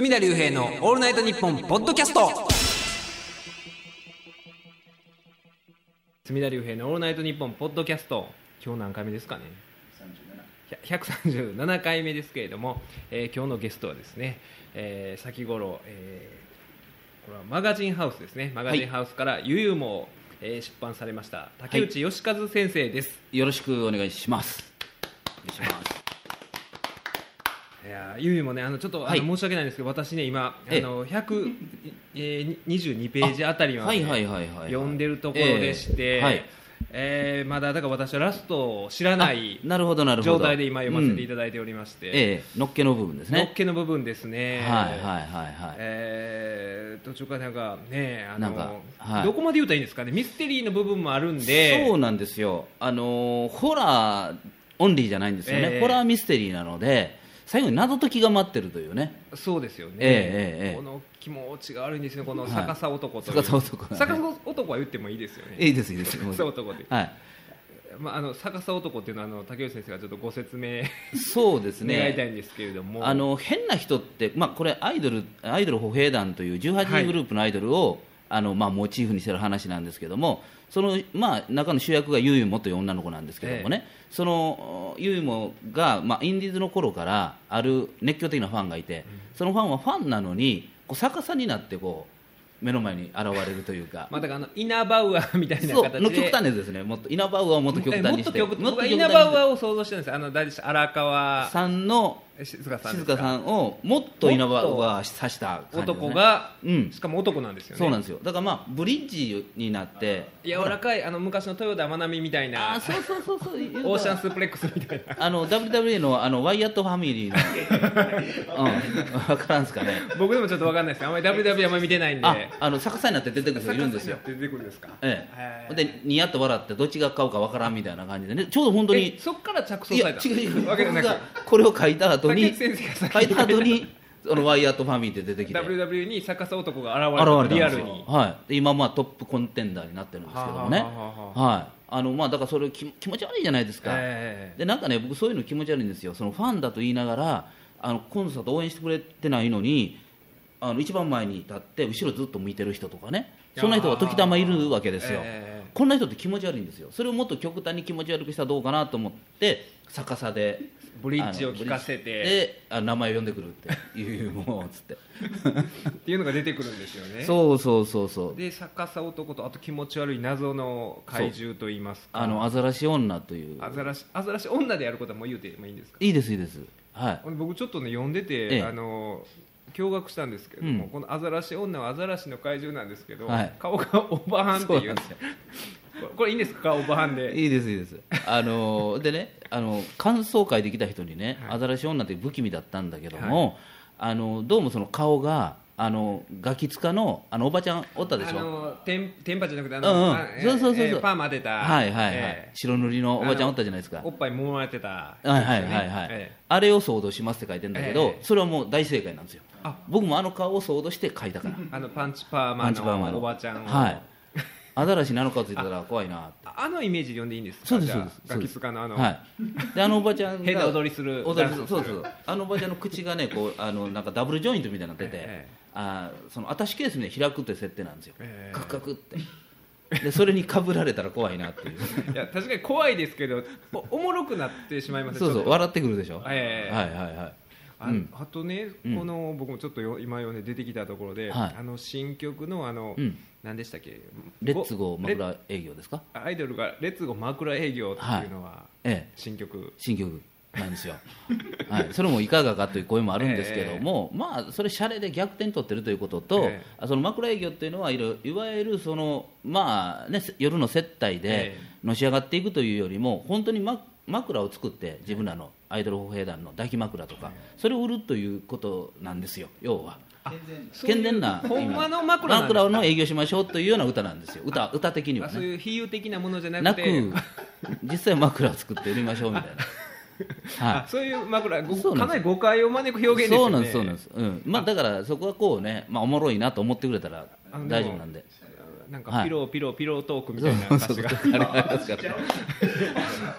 隅田隆平の「オールナイトニッポン」ポッドキャスト。隅田隆平の「オールナイトニッポン」ポッドキャスト。今日何回目ですかね？137回目ですけれども、えー今日のゲストはですね、えー先頃、えーこれはマガジンハウスですね。マガジンハウスから「ゆゆも」えー出版されました竹内義和先生です、よろしくお願いします。お願いします。いやーゆゆもねあのちょっと、あのはい申し訳ないんですけど私ね今あええの122、えー22ページあたりまで。読んでるところでして、ええはいえーまだだから私はラストを知らないあなるほどなるほど。状態で今読ませていたただいておりまして、ええ、のっけの部分ですのっね。けの部分ですね、はいはいはいはい。えー途中からなんかねあのなんかはいどこまで言うたらいいんですかねミステリーの部分もあるんでそうなんですよ。あのーホラーオンリーじゃないんですよね。ええホラーミステリーなので、最後に謎解きが待ってるというね。そうですよね、ええええええ。この気持ちが悪いんですよ。このはい。逆さ男という、逆さ男がね。逆さ男は言ってもいいですよね。いいですいいです。逆さ男で、はい。まあ、あの逆さ男っていうのはあの竹内先生がちょっとご説明そうですね。願いたいんですけれども、あの変な人って、まあ、これアイドルアイドル歩兵団という18人グループのアイドルを、あのまあ、モチーフにしてる話なんですけどもその、まあ、中の主役がユーユモという女の子なんですけどもね、そのユーユモが、まあ、インディーズの頃からある熱狂的なファンがいて、そのファンはファンなのにこう逆さになってこう目の前に現れるというか。まあ、だからあのイナバウアーみたいな形で。の極端ですね、もっとイナバウアーをもっと極端にして、えもっと極端イナバウアーを想像してるんです。あの誰でした？荒川さんの静香さん静香さんをもっとイナバウアーさしたね。男が、うん。しかも男なんですよね。そうなんですよ。だからまあブリッジになって。柔らかいあの昔の豊田真奈美みたいな。あーそうそうそうそうオーシャンスープレックスみたいな。あの WWE のあのワイヤットファミリーの。うん。分からんすかね。僕でもちょっと分かんないですあんまり WW あんまり見てないんで。ああの逆さになって出てくる人いるんですよ。出てくるんですか？ええ。でニヤッと笑ってどっちが買うか分からんみたいな感じでね。ちょうど本当えにそっから着想された違う違う。わけじゃなく。僕がこれを書いた後に竹内先生が先書いた後にそのワイヤットファミリーって。出てきて WW に逆さ男が現現れたリアルに。はい、で今まあトップコンテンダーになってるんですけどもね。はい。あのまあだからそれ気気持ち悪いじゃないですか、えでなんかね僕そういうの気持ち悪いんですよ。そのファンだと言いながらあのコンサート応援してくれてないのにあの一番前に立って後ろずっと向いてる人とかね。そんな人が時たまいるわけですよ、ええ。こんな人って気持ち悪いんですよ。それをもっと極端に気持ち悪くしたらどうかなと思って逆さでブリッジを聞かせて。であ名前を呼んでくるっていうもうつって。っていうのが出てくるんですよね。そうそうそうそう。で逆さ男とあと気持ち悪い謎の怪獣といいますか。あのアザラシ女という。アザラシアザラシ女でやることはもう言うてもいいんですか？いいですいいです。はい。僕ちょっとね読んでて、ええ。あの驚愕したんですけれども、うん。このアザラシ女はアザラシの怪獣なんですけど、はい。顔がオーバーハンっていう。んですよこれいいんですか？顔オーバーハンで。いいですいいです。あのでねあの感想会できた人にね、はい。アザラシ女って不気味だったんだけども、あのどうもその顔があのガキ使のあのおばちゃんおったでしょ？あのテンテンパじゃなくてあうんうん。そうそうそうそう。えーパーマ当てた。はいはいはい、え白塗りのおばちゃんおったじゃないですか。ーおっぱい揉まれてた、はいはいはいはい、えあれを想像しますって書いてんだけど、ええ。それはもう大正解なんですよ。あ。僕もあの顔を想像して書いたから。ーあのパンチパーマパンチパーマのの。おばちゃんを、はいアザラシにあの顔ついてたら怖いなあのイメージで読んでいいんですか？そうですそうですガキスカの。あの、はい、であのおばちゃんが 変な踊りする踊りする。そうそうあのおばちゃんの口がねこうあのなんかダブルジョイントみたいになってて、ええ。あーそのアタッシュケースに開くって設定なんですよ、ええ。カクカクって。でそれにかぶられたら怖いなっていう。いや確かに怖いですけどおおもろくなってしまいますそうそう笑ってくるでしょ、ええ。はいはいはいあ,、うん。あとね、うん。この僕もちょっとよ今読んで出てきたところで、はい。あの新曲のあの、うん。何でしたっけ？レッツゴーレ枕営業ですか？アイドルがレッツゴー枕営業っていうのは、ええ。新曲。新曲。なんですよ、はい、それもいかがかという声もあるんですけども、まあそれシャレで逆転取ってるということと、ええ。あその枕営業っていうのはいろいわゆるそのまあね夜の接待でえ。のし上がっていくというよりも本当に、ま、枕を作って自分らのアイドル歩兵団の抱き枕とか、それを売るということなんですよ要は。健全なほんまの枕枕の営業しましょうというような歌なんですよ歌歌的にはね。あそういう比喩的なものじゃななくく。て実際枕を作って売りましょうみたいな、はい。あ、そういう枕かなり誤解を招く表現ですよね。そうなんですそうなんです、うん。まあ、だからそこはこうね、まあ、おもろいなと思ってくれたら大丈夫なんでなんかはい。ピローピローピロートークみたいな歌詞が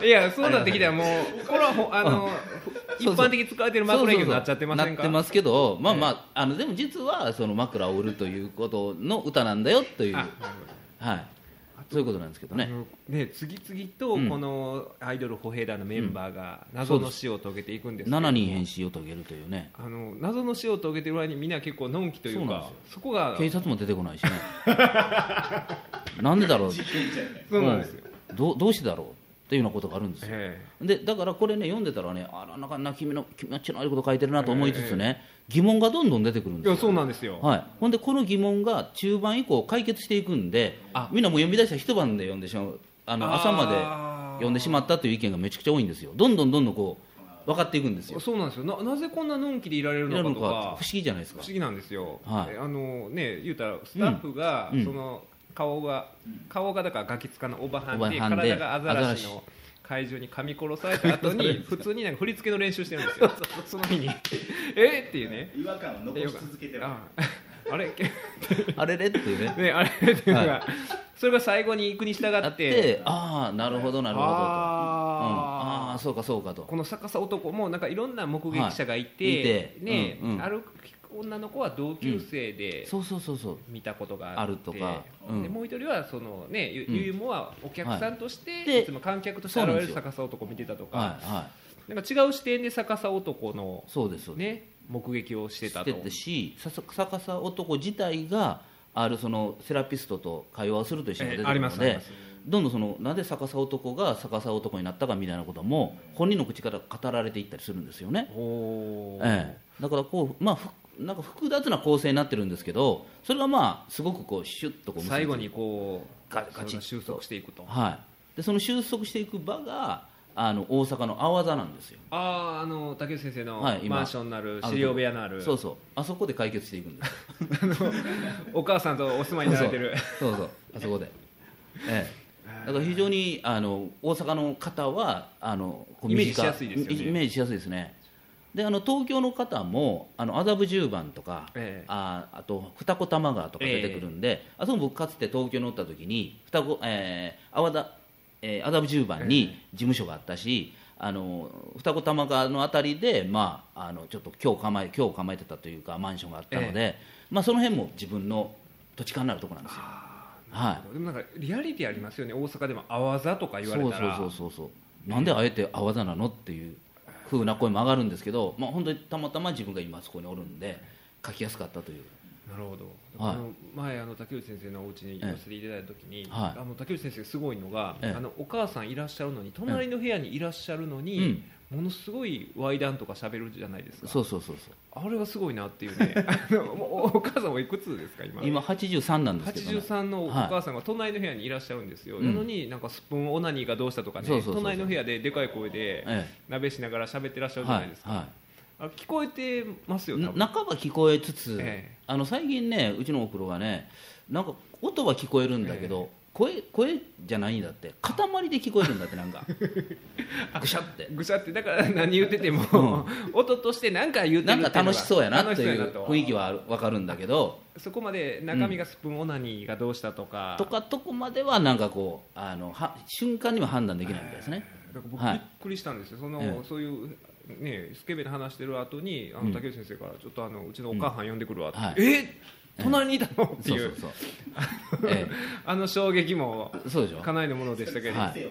いやそうなってきたらもうこれはほあの一般的に使われてる枕業になっちゃってませんかなってますけど、まあまあ、あのでも実はその枕を売るということの歌なんだよという、あはい、そういうことなんですけどね。ね次々とうん。このアイドル歩兵団のメンバーが謎の死を遂げていくんですけれども。7人変死を遂げるというね、あの謎の死を遂げてる割にみんな結構のんきというかそこが。警察も出てこないしね、なんでだろう、そうなんですよ、うん。どうどうしてだろう？っていうようなことがあるんですよ。えでだからこれね、読んでたらね、あら、なんかな君の気持ちの悪いこと書いてるなと思いつつね、疑問がどんどん出てくるんですよ。えいや。そうなんですよ、はい、ほんでこの疑問が中盤以降解決していくんであ。みんなもう読み出したら一晩で読んでしまうあの朝まで読んでしまったという意見がめちゃくちゃ多いんですよ。どんどんどんどんこう分かっていくんですよ。そうなんですよ。ななぜこんなのんきでいられるのか。とか不思議じゃないですか。不思議なんですよ、はい。えあのね言うたらスタッフが、うん。その顔が顔がだからガキ使のおばはんで体がアザラシの怪獣に噛み殺された後に 普通になんか振り付けの練習してるんですよ。その日に。え？っていうね。違和感を残し続けてる。あ。あれ？あれれっていうね。ねあれっていうのが、はそれが最後に行くに従あっっててああなるほどなるほどと。うん、あーああそうかそうかと。この逆さ男もなんかいろんな目撃者がいて,、はい。いて。ねうんうん。ある女の子は同級生でそうそうそうそう。見たことがあるとか。うん。でもう一人はその、ね、ゆうん。ゆいもはお客さんとして、はい。つも観客として現れる逆さ男を見てたとか、なんか違う視点で逆さ男の、そうですね、目撃をしてたと。してたしささ逆さ男自体があるそのセラピストと会話をするというシーンが出てくるので、どんどんそのなぜ逆さ男が逆さ男になったかみたいなことも本人の口から語られていったりするんですよね、ええ、だからこう、まあ、ふなんか複雑な構成になってるんですけどそれがまあすごくこうシュッとこう最後にこうガガチッとそれが収束していくと。はい、でその収束していく場があの大阪の阿波座なんですよ。あああの竹内先生のはい今。マンションのある資料部屋のある、そうそう。あそこで解決していくんです お母さんとお住まいになられてる。そう。そうあそこで、ええ、だから非常にあの大阪の方はあのイメージしやすいですよね。イメージしやすいですねであの東京の方もあの麻布十番とか、ええ。ああと二子玉川とか出てくるんで、あそこ僕かつて東京におった時に二子、えー、淡田、えー、麻布十番に事務所があったし、あの二子玉川のあたりで、まあ、あのちょっと今日構え今日構えてたというかマンションがあったので、まあ、その辺も自分の土地勘になるところなんですよ。はい。でもなんかリアリティありますよね。大阪でも「あわざ」とか言われたら。そうそうそうそうそう。なんであえてあわざなのっていう風な声も上がるんですけど、まあ、本当にたまたま自分が今そこにおるんで書きやすかったという。なるほど、はい。あの前あの竹内先生のお家に寄せていただいた時に、はい。あの竹内先生すごいのが、ええ。あのお母さんいらっしゃるのに隣の部屋にいらっしゃるのに、ものすごいワイダンとか喋るじゃないですか。そうそうそうそう。あれがすごいなっていうね。お母さんはいくつですか今？今83なんですけど、ね、83のお母さんが隣の部屋にいらっしゃるんですよ、うんなのになんかスプーンオナニーがどうしたとかね。そうそうそうそう。隣の部屋ででかい声でえ鍋しながら喋ってらっしゃえるじゃないですか、はいはい。あ聞こえてますよ半ば聞こえつつ、ええ。あの最近ねうちのおふくろがねなんか音は聞こえるんだけど、声声じゃないんだって。塊で聞こえるんだってなんか。ぐしゃって。ぐしゃってだから何言ってても、音として何か言ってなんか楽しそうやな楽という雰囲気は分かるんだけど。そこまで中身がスプーンオナニーがどうしたとか、とかとこまではなんかこうあのは瞬間には判断できないみたいですね、だから僕はい。びっくりしたんですよ、そのええそういう、ね、スケベで話してる後にあうん。の竹内先生からちょっとあのうちのお母さん呼んでくるわって、はい。え隣にいたのっていう。うそそうそう。え あの衝撃もえそうでしょ。かなりのものでしたけど、はい。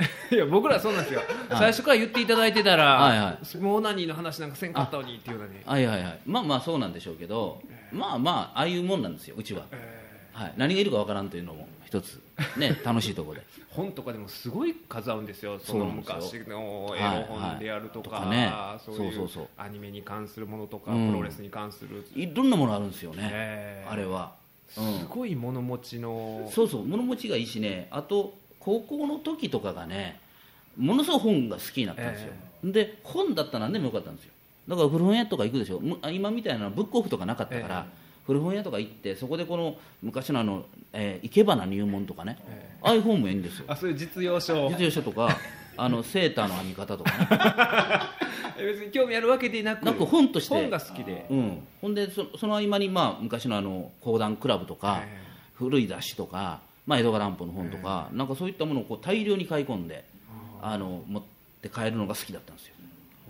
いや僕らはそうなんですよ、はい。最初から言っていただいてたら、はいはい。スプーンオナニーの話なんかせんかったのにっていうのはね、はいはい。はいまあまあそうなんでしょうけどまあまあああいうもんなんですようちは、はい、何がいるかわからんというのも一つね楽しいところで。本とかでもすごい数あるんですよ、その昔のはいエロ本であるとか、はいとかね。そうそうそうアニメに関するものとか、うん。プロレスに関する、いろんなものあるんですよね、えーあれは、すうん、ごい物持ちの、そうそう物持ちがいいしねあと高校の時とかがねものすごい本が好きになったんですよ、で本だったら何でもよかったんですよ。だから古本屋とか行くでしょ。今みたいなブックオフとかなかったから、古本屋とか行ってそこでこの昔のあの、えー、生け花入門とかね、ああいう本もいいんですよ。あそういう実用書、実用書とか あのセーターの編み方とかね。え 別に興味あるわけでなく、なんか本として本が好きで、うん、ほんでそその合間に、まあ、昔のあの講談クラブとか、え古い雑誌とか、まあ、江戸川乱歩の本とか、なんかそういったものをこう大量に買い込んであの持って帰るのが好きだったんですよ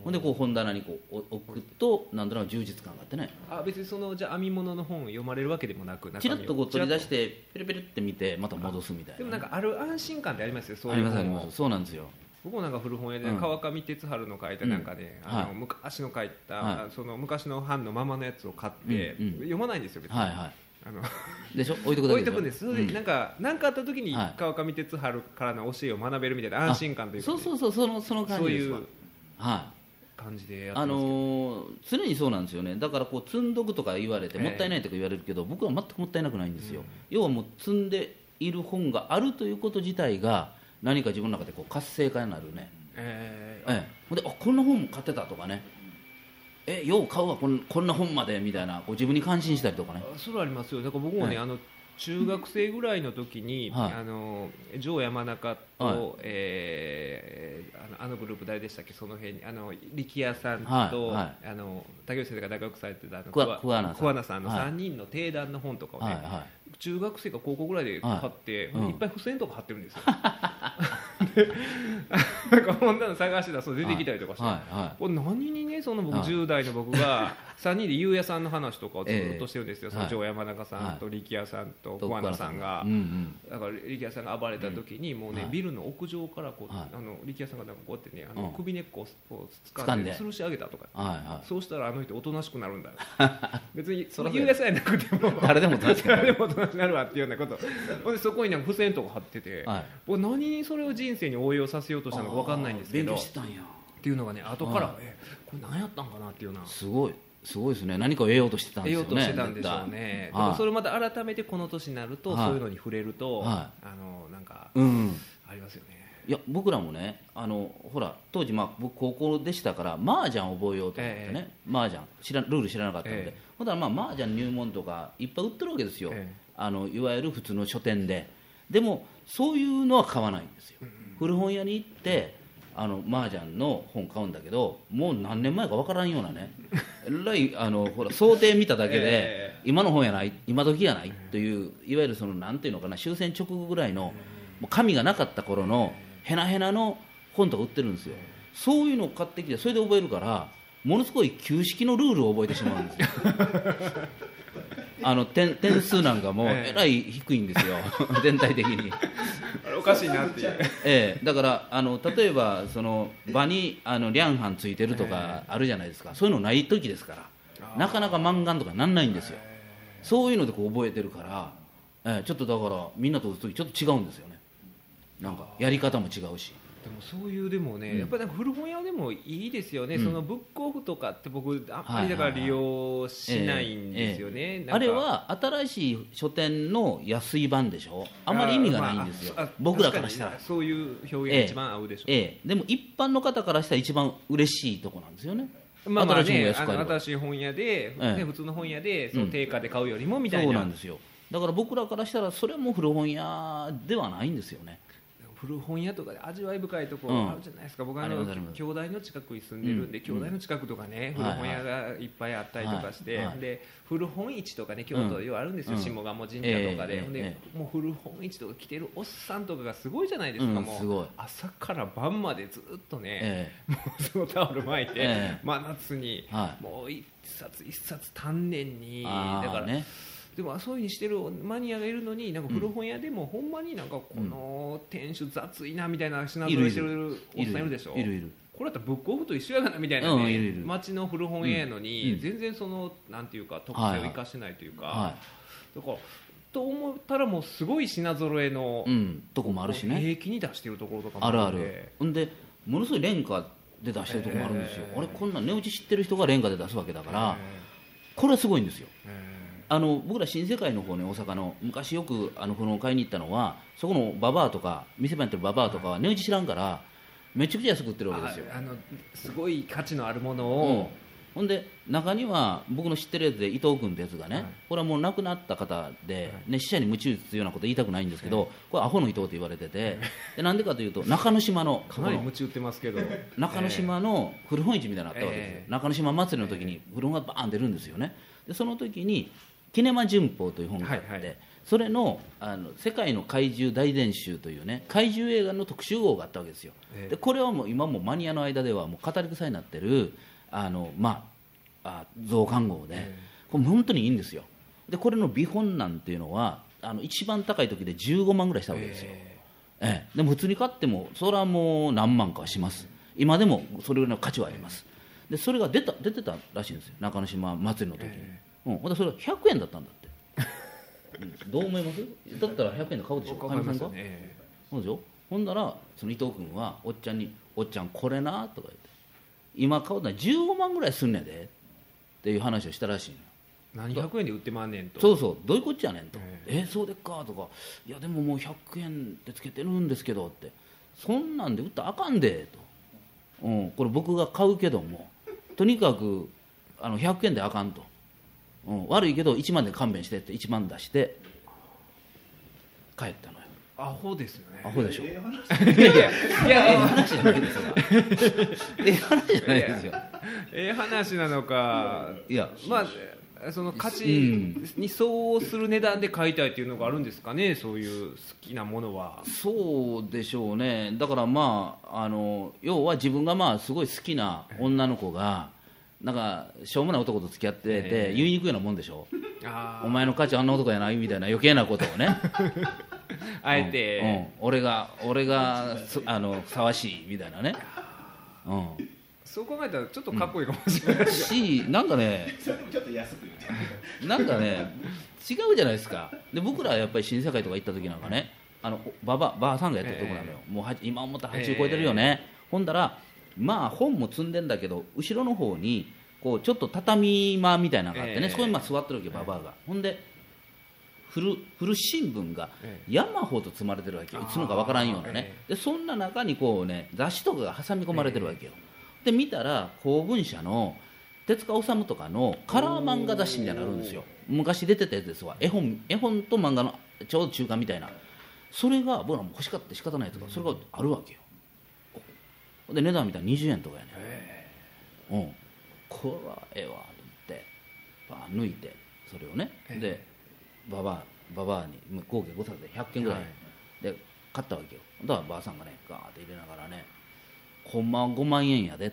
ほんでこう本棚にこうお置くとなんとなく充実感があってねあ別にそのじゃあ編み物の本を読まれるわけでもなくチラッとこう取り出ししてペレペレって見てまた戻すみたいな。でもなんかある安心感ってありますよそうありますあります。そうなんですよ。僕もなんか古本屋でうん。川上哲治の書いたなんかね、あの昔の書いた、はその昔の版のままのやつを買って、読まないんですよ別に、はいはあのいでしょ？置いとくだけでしょ？置いとくんです。うん。なんか何、かあった時にはい。川上哲治からの教えを学べるみたいな安心感というか、そうそうそうそのその感そうじですわ。いうはい感じでやってあますけど、のー常にそうなんですよね。だからこう積んどくとか言われてええ。もったいないとか言われるけど、僕は全くもったいなくないんですよ、要はもう積んでいる本があるということ自体が何か自分の中でこう活性化になるね、ええ。え、ほんであこんな本も買ってたとかね。えよう買うわこんこんな本までみたいなこう自分に感心したりとかね。ーそれありますよ。だから僕もね、はいあの中学生ぐらいの時に、はい。あの城山中と、はい。えーあのあのグループ誰でしたっけ？その辺にあの力也さんと、はいはあの竹内先生が大学されてたあの桑桑名さんのはい。3人の定談の本とかをね、はいは中学生か高校ぐらいで買って、はいうんいっぱい付箋とか貼ってるんですよ。で なんか本棚探してたらそう出てきたりとかして、はいはこれ何にねその僕はい10代の僕が 3人で優也さんの話とかをずっとしてるんですよ、ええ。その城山中さんとは力也さんとい桑名さんが。だから力也さんが暴れた時にもうね、はい。ビルの屋上からこう、はい。あの力也さんがなんかこうやってねあのうん。首根っこを掴掴んで。吊るし上げたとかはいはそうしたらあの人おとなしくなるんだよ。別にそらそうや優也さんやなくても。誰でもおとなしくなる誰でもおとなるわっていうようなこと。ほんでそこになんか付箋とか貼ってて、はい。僕何にそれを人生に応用させようとしたのか分かんないんですけど。勉強してたんや。っていうのがね後から、はい。えこれ何やったんかなっていうような。すごいすごいですね。何かを得ようとしてたん得ようですよねとしてたんでしょうね。絶対でもそれまた改めてこの年になると、はい。そういうのに触れると、はあのなんかうん。ありますよね。いや僕らもねあのほら当時、まあ、僕高校でしたから麻雀を覚えようと思ってね、麻雀。知らルール知らなかったので、ええ。ほんだらまあ麻雀入門とかいっぱい売ってるわけですよ、ええ。あのいわゆる普通の書店で。でもそういうのは買わないんですよ、古本屋に行ってあの麻雀の本買うんだけどもう何年前かわからんようなね。えらいあのほら想定見ただけで、え今の本やない今時やないといういわゆるそのなんていうのかな終戦直後ぐらいの紙がなかった頃のへなへなの本とか売ってるんですよ。そういうのを買ってきてそれで覚えるからものすごい旧式のルールを覚えてしまうんですよ あの点点数なんかもええ。えらい低いんですよ。全体的に、おかしいなっていう。ええ、だからあの例えばその場にあのリャンハンついてるとかあるじゃないですか、そういうのない時ですから。なかなか漫画とかなんないんですよ。そういうのでこう覚えてるから、ええ、ちょっとだからみんなと打つ時ちょっと違うんですよね。なんかやり方も違うしでもそういうでもね、うん。やっぱりなんか古本屋でもいいですよね、うん。そのブックオフとかって僕あんまはいりだから利用しないんですよね、あれは新しい書店の安い版でしょ？あんまり意味がないんですよ、まああ僕らからしたら。そういう表現が一番合うでしょう、ええ、でも一般の方からしたら一番嬉しいとこなんですよね。まあまあ新しい本ね、新しい本屋で、ええ。ね、普通の本屋でそのうん。定価で買うよりもみたいな,、そうなんですよ。だから僕らからしたらそれはもう古本屋ではないんですよね古本屋とかで味わい深いとこうん。ろあるじゃないですか、僕あのありますあります。兄弟の近くに住んでるんで、うん。兄弟の近くとかね、うん古本屋がいっぱいあったりとかして、はい。はい。で古本市とかね京都でようあるんですよ、うん。下鴨神社とかで,、ええほんでえもう古本市とか来てるおっさんとかがすごいじゃないですか、うんもう朝から晩までずっとね、えもうそのタオル巻いて、ええ。真夏に、はもう一冊一冊丹念にだから、ねでもそういうふうにしてるマニアがいるのになんか古本屋でもほんまになんかこの店主雑いなみたいな品揃えしてるおっさんいるでしょ。いるいる。これだったらブックオフと一緒やがなみたいなねうん街の古本屋やのに、うん全然そのなんていうか特性を生かしてないというか、はだからと思ったらもうすごい品揃えの、いうんとこもあるしね。平気に出してるところとかもあるある。ほんでものすごい廉価で出してるとこもあるんですよ、ええ。あれこんなん値打ち知ってる人が廉価で出すわけだから、え。これはすごいんですよあの僕ら新世界の方ね大阪の昔よくあの古本を買いに行ったのはそこのババアとか店番やってるババアとかは値打ち知らんからめちゃくちゃ安く売ってるわけですよ。ああのすごい価値のあるものうん。を、ほんで中には僕の知ってるやつで伊藤君ってやつがね、はい。これはもう亡くなった方で、ね、死者に鞭打つようなこと言いたくないんですけど、これアホの伊藤って言われててでなんでかというと中之島のかなり夢中売ってますけど。中之島の古本市みたいなのあったわけですよ、ええ。中之島祭りの時に古本がバーン出るんですよね。でその時に「キネマ旬報」という本があって、はいはい。それのあの世界の怪獣大全集というね怪獣映画の特集号があったわけですよ、ええ。でこれはもう今もマニアの間ではもう語り草になってるあの、まあ、あ増刊号で、えこれ本当にいいんですよ。でこれの見本なんていうのはあの一番高い時で15万ぐらいしたわけですよ、ええ。え、でも普通に買ってもそれはもう何万かはします。今でもそれぐらいの価値はあります。でそれが出た出てたらしいんですよ。中之島祭りの時に、えうん、ほんでそれが100円だったんだって、うん。どう思います？だったら100円で買うでしょ。わかります買いませんか？よねそうでしょ？ほんだらその伊藤君はおっちゃんに「おっちゃんこれな」とか言って「今買うのは15万ぐらいすんねんで」っていう話をしたらしいの何百円で売ってまんねんと。そうそう。どういうこっちゃねんと。え「え。そうでっか」とか「いやでももう100円でつけてるんですけど」って「そんなんで売ったらあかんで」と、うん「これ僕が買うけども。とにかくあの100円であかんと、うん、悪いけど1万で勘弁して」って1万出して帰ったのよ。アホですよね。アホでしょ。い。やいやいやええ話じゃないですよ。ええ話じゃないですよ。ええ話なのか。いや。まあその価値うん。に相応する値段で買いたいっていうのがあるんですかねそういう好きなものは。そうでしょうね。だからまああの要は自分がまあすごい好きな女の子がなんかしょうもない男と付き合っててええ。言いにくいようなもんでしょ。あお前の価値あんな男やないみたいな余計なことをね。あえて、うん。うん。俺が俺がす あのふさわしいみたいなね。うん。そう考えたらちょっとかっこいいかもしれない、しなんかねなんかね違うじゃないですか。で僕らやっぱり新世界とか行った時なんかねあのばばばあさんがやってるとこなのよ、もうは今思ったら80超えてるよね、ほんだらまあ本も積んでんだけど後ろの方にこうちょっと畳間みたいなのがあってね、ええ。そこにまあ座ってるわけばばあが、ほんで古古新聞がえ山ほど積まれてるわけよ、あーいつのかわからんようなね、でそんな中にこうね雑誌とかが挟み込まれてるわけよ、で見たら公文社の手塚治虫とかのカラー漫画雑誌みたいなのあるんですよ。昔出てたやつですわ。絵本絵本と漫画のちょうど中間みたいな。それが僕らも欲しかった仕方ないとかそれがあるわけよで値段見たら20円とかやね、うん。これはええわと思ってバー抜いてそれをね。ええ。でババアババアにもう合計5冊で100件ぐらい、はいで買ったわけよ。だからばあさんがねガーって入れながらねほんまは5万円やでっ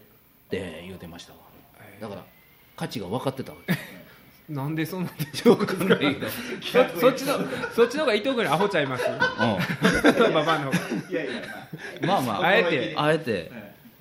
て言うてましたわ。だから価値が分かってたわけ。なんでそんなんでしょうかそそっちのそっちの方が伊藤君にアホちゃいます？う ババアの方が。いやいやん、まあまあ。あえて。あえて、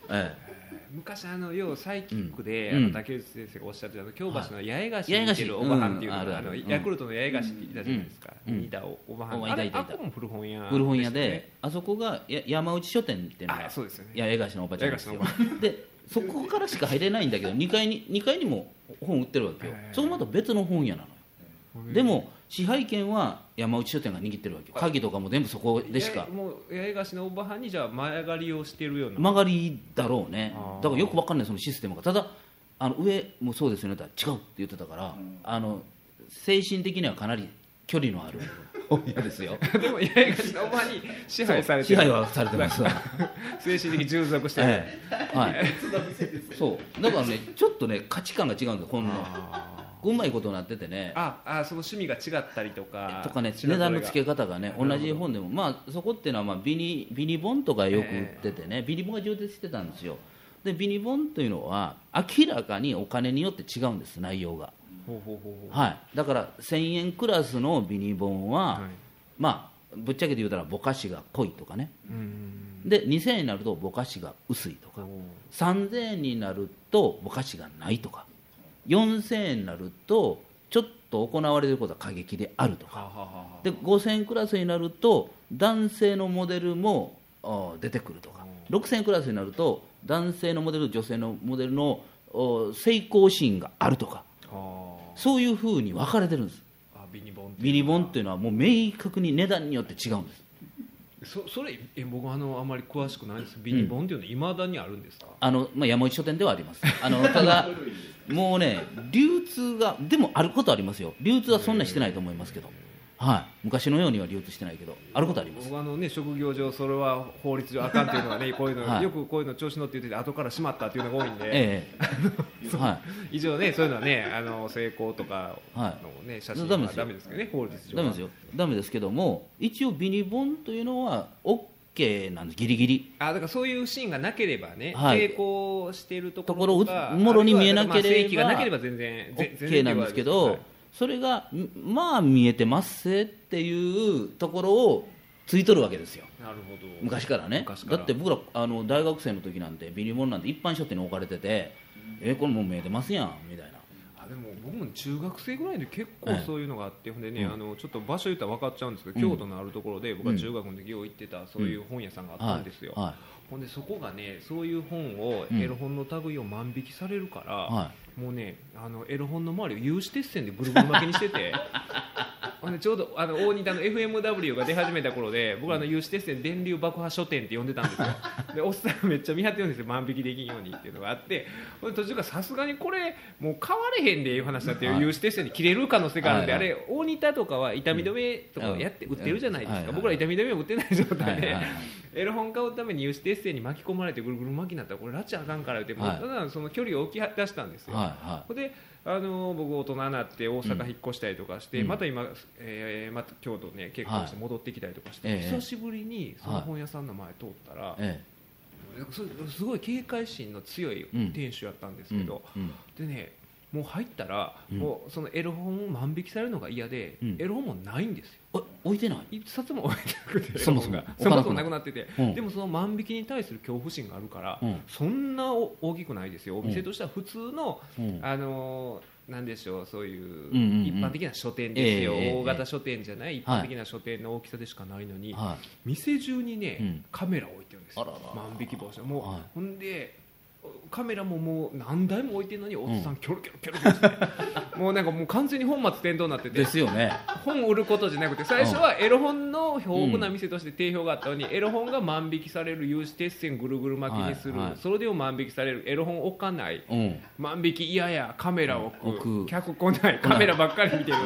まあえ。昔あの要はサイキックで、うん。あの竹内先生がおっしゃってた京橋の八重樫はいに似てるおばはんっていうのが、あのヤクルトの八重樫っていたじゃないですか、うん。おおばはん。おあれあこも古本屋え古本屋であそこがや山内書店っていうのがあそうですよね。八重樫のおばちゃんででそこからしか入れないんだけど2階に2階にも本売ってるわけよ。そこまた別の本屋なの。よでも支配権は山内書店が握ってるわけよ。鍵とかも全部そこでしか。やもう八重樫のおばはんにじゃあ前上がりをしてるような、曲がりだろうね。だからよくわかんないそのシステムが。ただあの上もそうですよね。って言ったら違うって言ってたから、あの精神的にはかなり距離のある。本屋ですよ。でも八重樫のおばに支配されてる。支配はされてます。わ 精神的従属してる、ええ。はい。そう。だからねちょっとね価値観が違うんですよ本の。あうまいことになっててね。ーああその趣味が違ったりとかとかね値段の付け方がね同じ本でもまあそこっていうのはまあビニビニ本とかよく売っててね、ビニ本が充実してたんですよ。でビニ本というのは明らかにお金によって違うんです内容が。はい。だから1000円クラスのビニ本は、はい。まあぶっちゃけて言うたらぼかしが濃いとかね。うん。で2000円になるとぼかしが薄いとか。ほう。3000円になるとぼかしがないとか4000円になるとちょっと行われていることは過激であると。かで5000円クラスになると男性のモデルもあ出てくるとか。6000円クラスになると男性のモデル女性のモデルのお成功シーンがあるとか。あ。そういうふうに分かれてるんです。あビニボンっていうビニボンっていうのはもう明確に値段によって違うんです。そそれえ僕あのあまり詳しくないです。ビニボンっていうのはいまだにあるんですか、あの、まあ、山内書店ではあります。あのただ もうね流通がでもあることはありますよ。流通はそんなにしてないと思いますけど。はい、昔のようには流通してないけどあることあります。僕あのね職業上それは法律上あかんっていうのはね こういうの、はい。よくこういうの調子乗って言ってて後からしまったっていうのが多いんで、ええ。は以上ねそういうのはねあの成功とかはのね写真はダメですけどね法律い、上ダメですよ。ダメですけども一応ビニボンというのは OK なんですギリギリ。あだからそういうシーンがなければね、はい。成功しているところところもろに見えなければまあがなければ全然 OK 然なんですけ手はど、それがんまあ見えてますせっていうところをついとるわけですよ。なるほど。昔からね。だって僕らあの大学生の時なんてビニボンなんて一般書店に置かれててえこれもう見えてますやんみたいな僕も中学生ぐらいで結構ええ。そういうのがあって、ほんでね、うん。あのちょっと場所言ったら分かっちゃうんですけど、うん。京都のあるところで僕は中学の時よう行ってたそういう本屋さんがあったんですよ、はほんでそこがねそういう本を、うん。エロ本の類を万引きされるから、い。はもうねあのエロ本の周りを有刺鉄線でぐるぐる巻きにしてて ほんでちょうどあの大仁田の FMW が出始めた頃で僕はあの有刺鉄線電流爆破書店って呼んでたんですよ。でおっさんがめっちゃ見張ってるんですよ。万引きできんようにっていうのがあってほんで途中からさすがにこれもう買われへんでいう話だってはい。有刺鉄線に切れる可能性があるんで、はいはい。あれ大仁田とかは痛み止めとかやって売ってるじゃないですか、はいはい僕ら痛み止めも売ってない状態で、はいはいエロ本買うために有刺鉄線に巻き込まれてぐるぐる巻きになったらこれ拉致あかんから言って、はい。ただその距離を置き出したんですよ、はいであの僕大人になって大阪引っ越したりとかして、うん。また今、えーまた京都ね結婚して戻ってきたりとかして、はいええ。久しぶりにその本屋さんの前通ったら、えすすごい警戒心の強いうん。店主やったんですえけど、うん。でねもう入ったら、うん。もうそのエロ本を万引きされるのが嫌で、うん。エロ本もないんですよ。お置いてない？一冊も置いてなくて。そもそも。そもそもなくなってて、うん。でもその万引きに対する恐怖心があるから、うん。そんなお大きくないですよ。お店としては普通の、うん。あのーなんでしょうそういう一般的な書店ですよ、大型書店じゃない一般的な書店の大きさでしかないのに、は店中にね、うん。カメラ置いてるんですよ。万引き防止もう、はい。ほんでカメラももう何台も置いてるのにおっさんキョロキョロキョロキョロ。して、もうなんかもう完全に本末転倒になっていて。ですよね。本を売ることじゃなくて最初はエロ本の豊富な店として定評があったのに、エロ本が万引きされる有刺鉄線ぐるぐる巻きにする、はいはい。それでも万引きされる。エロ本置かない。うん。万引き嫌やカメラ置く,、置く。客来ない。カメラばっかり見てる、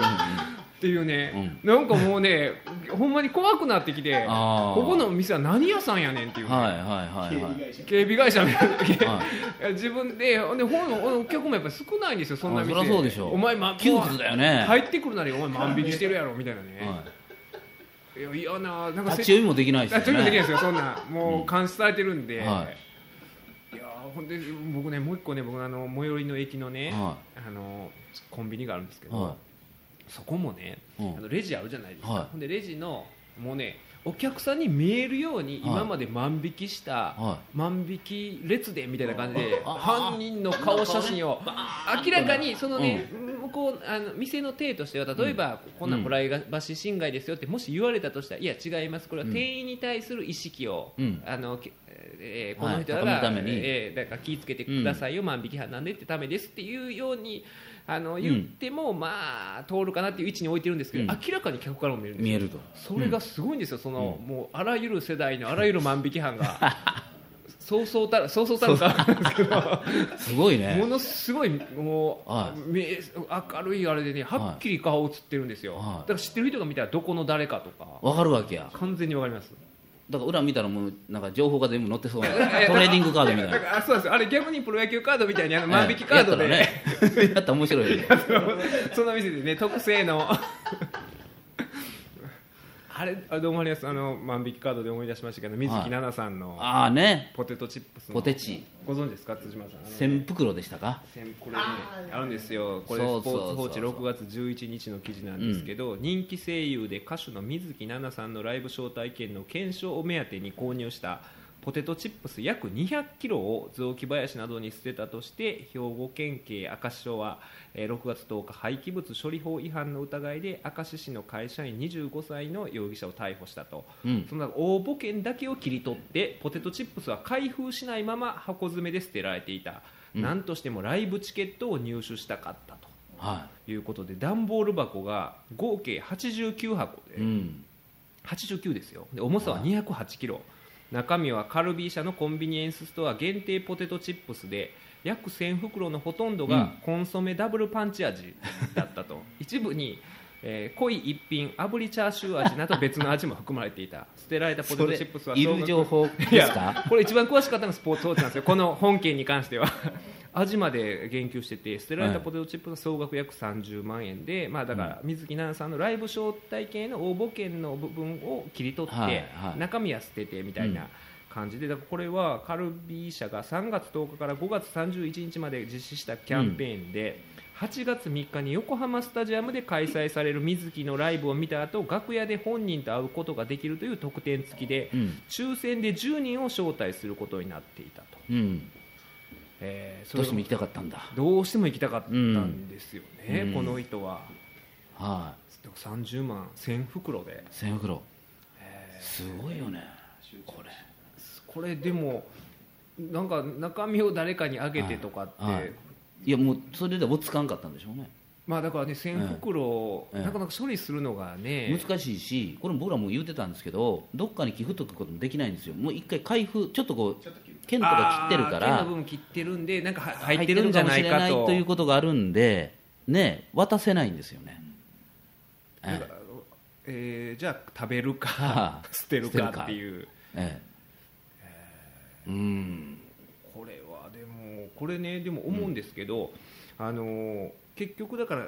っていうね、なんかもうねほんまに怖くなってきてここの店は何屋さんやねんっていうね、はいはいはいはい。警備会社みたいな、はい。自分でで本のお客もやっぱり少ないんですよそんな店。あそうでしょお前、ま、窮屈だよね。入ってくるなりお前万引きしてるやろみたいなね、はい。い、や嫌ななんか立ち読みもできないですよ立ち読みできないねですよそんな。もう監視されてるんで、はい。やーほんで僕ねもう一個ね僕あの最寄りの駅のね、はあのコンビニがあるんですけど、はそこもね、うん。あのレジあるじゃないですか、はい。ほんでレジのもうねお客さんに見えるようにはい。今まで万引きした、は万引き列でみたいな感じであ犯人の顔写真を明らかにそのね、向こうあの店の体としては例えば、こんなんプライバシー侵害ですよってもし言われたとしたらいや違います。これは店員に対する意識を、うん。あのけえーこはいの人らが、えーだから気をつけてくださいよ、万引き犯なんでってためですっていうようにあの言っても、まあ通るかなっていう位置に置いてるんですけど、うん。明らかに客からも見える見えると。それがすごいんですよ、その、もうあらゆる世代のあらゆる万引き犯が。そうそうたるそうそうたるかすごいね。ものすごいもう、はめ明るいあれでねはっきり顔映ってるんですよ、はい。だから知ってる人が見たらどこの誰かとか。わかるわけや。完全にわかりますだから裏見たらもうなんか情報が全部載ってそうな。トレーディングカードみたいな。あそうです。あれ逆にプロ野球カードみたいにあの万引きカードで、やったらね。やったら面白いよね。その店でね特製のあれあれどうもありますあの万引きカードで思い出しましたけど水木奈々さんのああね。ポテトチップスの。ポテチ。ご存知ですか辻村さん？千袋でしたか？せんこれねあるんですよ。これスポーツ報知そう。そうそう6月11日の記事なんですけど、人気声優で歌手の水木奈々さんのライブ招待券の検証を目当てに購入したポテトチップス約200キロを雑木林などに捨てたとして兵庫県警明石署はえー6月10日廃棄物処理法違反の疑いで明石市の会社員25歳の容疑者を逮捕したと、うん。その応募券だけを切り取ってポテトチップスは開封しないまま箱詰めで捨てられていた、うん。なんとしてもライブチケットを入手したかったはということで段ボール箱が合計89箱で、いうん。89ですよ。で重さは208キロ中身はカルビー社のコンビニエンスストア限定ポテトチップスで約1000袋のほとんどがコンソメダブルパンチ味だったと、一部にえー濃い一品炙りチャーシュー味など別の味も含まれていた。捨てられたポテトチップスはいる情報ですか？これ一番詳しかったのがスポーツ報知なんですよ。この本件に関しては味まで言及してて捨てられたポテトチップスの総額約30万円で、まあ、だから水木奈々さんのライブ招待券への応募券の部分を切り取って、はいはい。中身は捨ててみたいな感じでだからこれはカルビー社が3月10日から5月31日まで実施したキャンペーンで、8月3日に横浜スタジアムで開催される水木のライブを見た後楽屋で本人と会うことができるという特典付きで、うん。抽選で10人を招待することになっていたと、うんえーどうしても行きたかったんだ。どうしても行きたかったんですよね、うん。この人は。は30万1000袋で。い千袋すごいよねこれ。これでもなんか中身を誰かにあげてとかって、はい。はい。いやもうそれで落ち着かんかったんでしょうね。まあだからね1000袋をええなかなか処理するのがね、難しいしこれ僕らも言ってたんですけどどっかに寄付とくこともできないんですよ。もう一回開封ちょっとこう剣とか切ってるかあー剣らの部分切ってるんでなんかは入ってるんじゃないかと。ということがあるんでね渡せないんですよね、えだからえ。ーじゃあ食べるかはあ捨てるかっていう。ええ。えうんこれはでもこれねでも思うんですけど、あのー結局だから